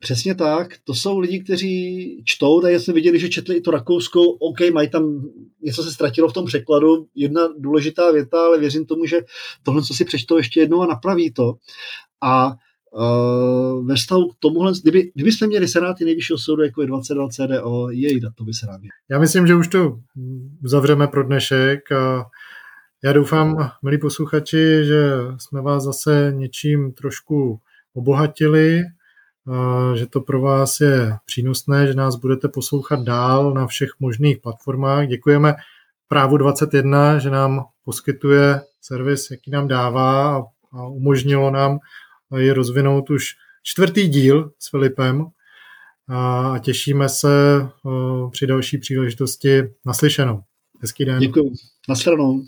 Přesně tak, to jsou lidi, kteří čtou, tady jsme viděli, že četli i to rakouskou, OK, mají tam, něco se ztratilo v tom překladu, jedna důležitá věta, ale věřím tomu, že tohle, co si přečtou ještě jednou a napraví to. A Uh, ve stavu k tomuhle, kdyby, kdybyste měli senáty nejvyššího soudu, jako je 22 CDO, jej, to by se nám Já myslím, že už to uzavřeme pro dnešek a já doufám, milí posluchači, že jsme vás zase něčím trošku obohatili, že to pro vás je přínosné, že nás budete poslouchat dál na všech možných platformách. Děkujeme Právu 21, že nám poskytuje servis, jaký nám dává a umožnilo nám je rozvinout už čtvrtý díl s Filipem a těšíme se při další příležitosti naslyšenou. Hezký den. Děkuji. Nasledanou.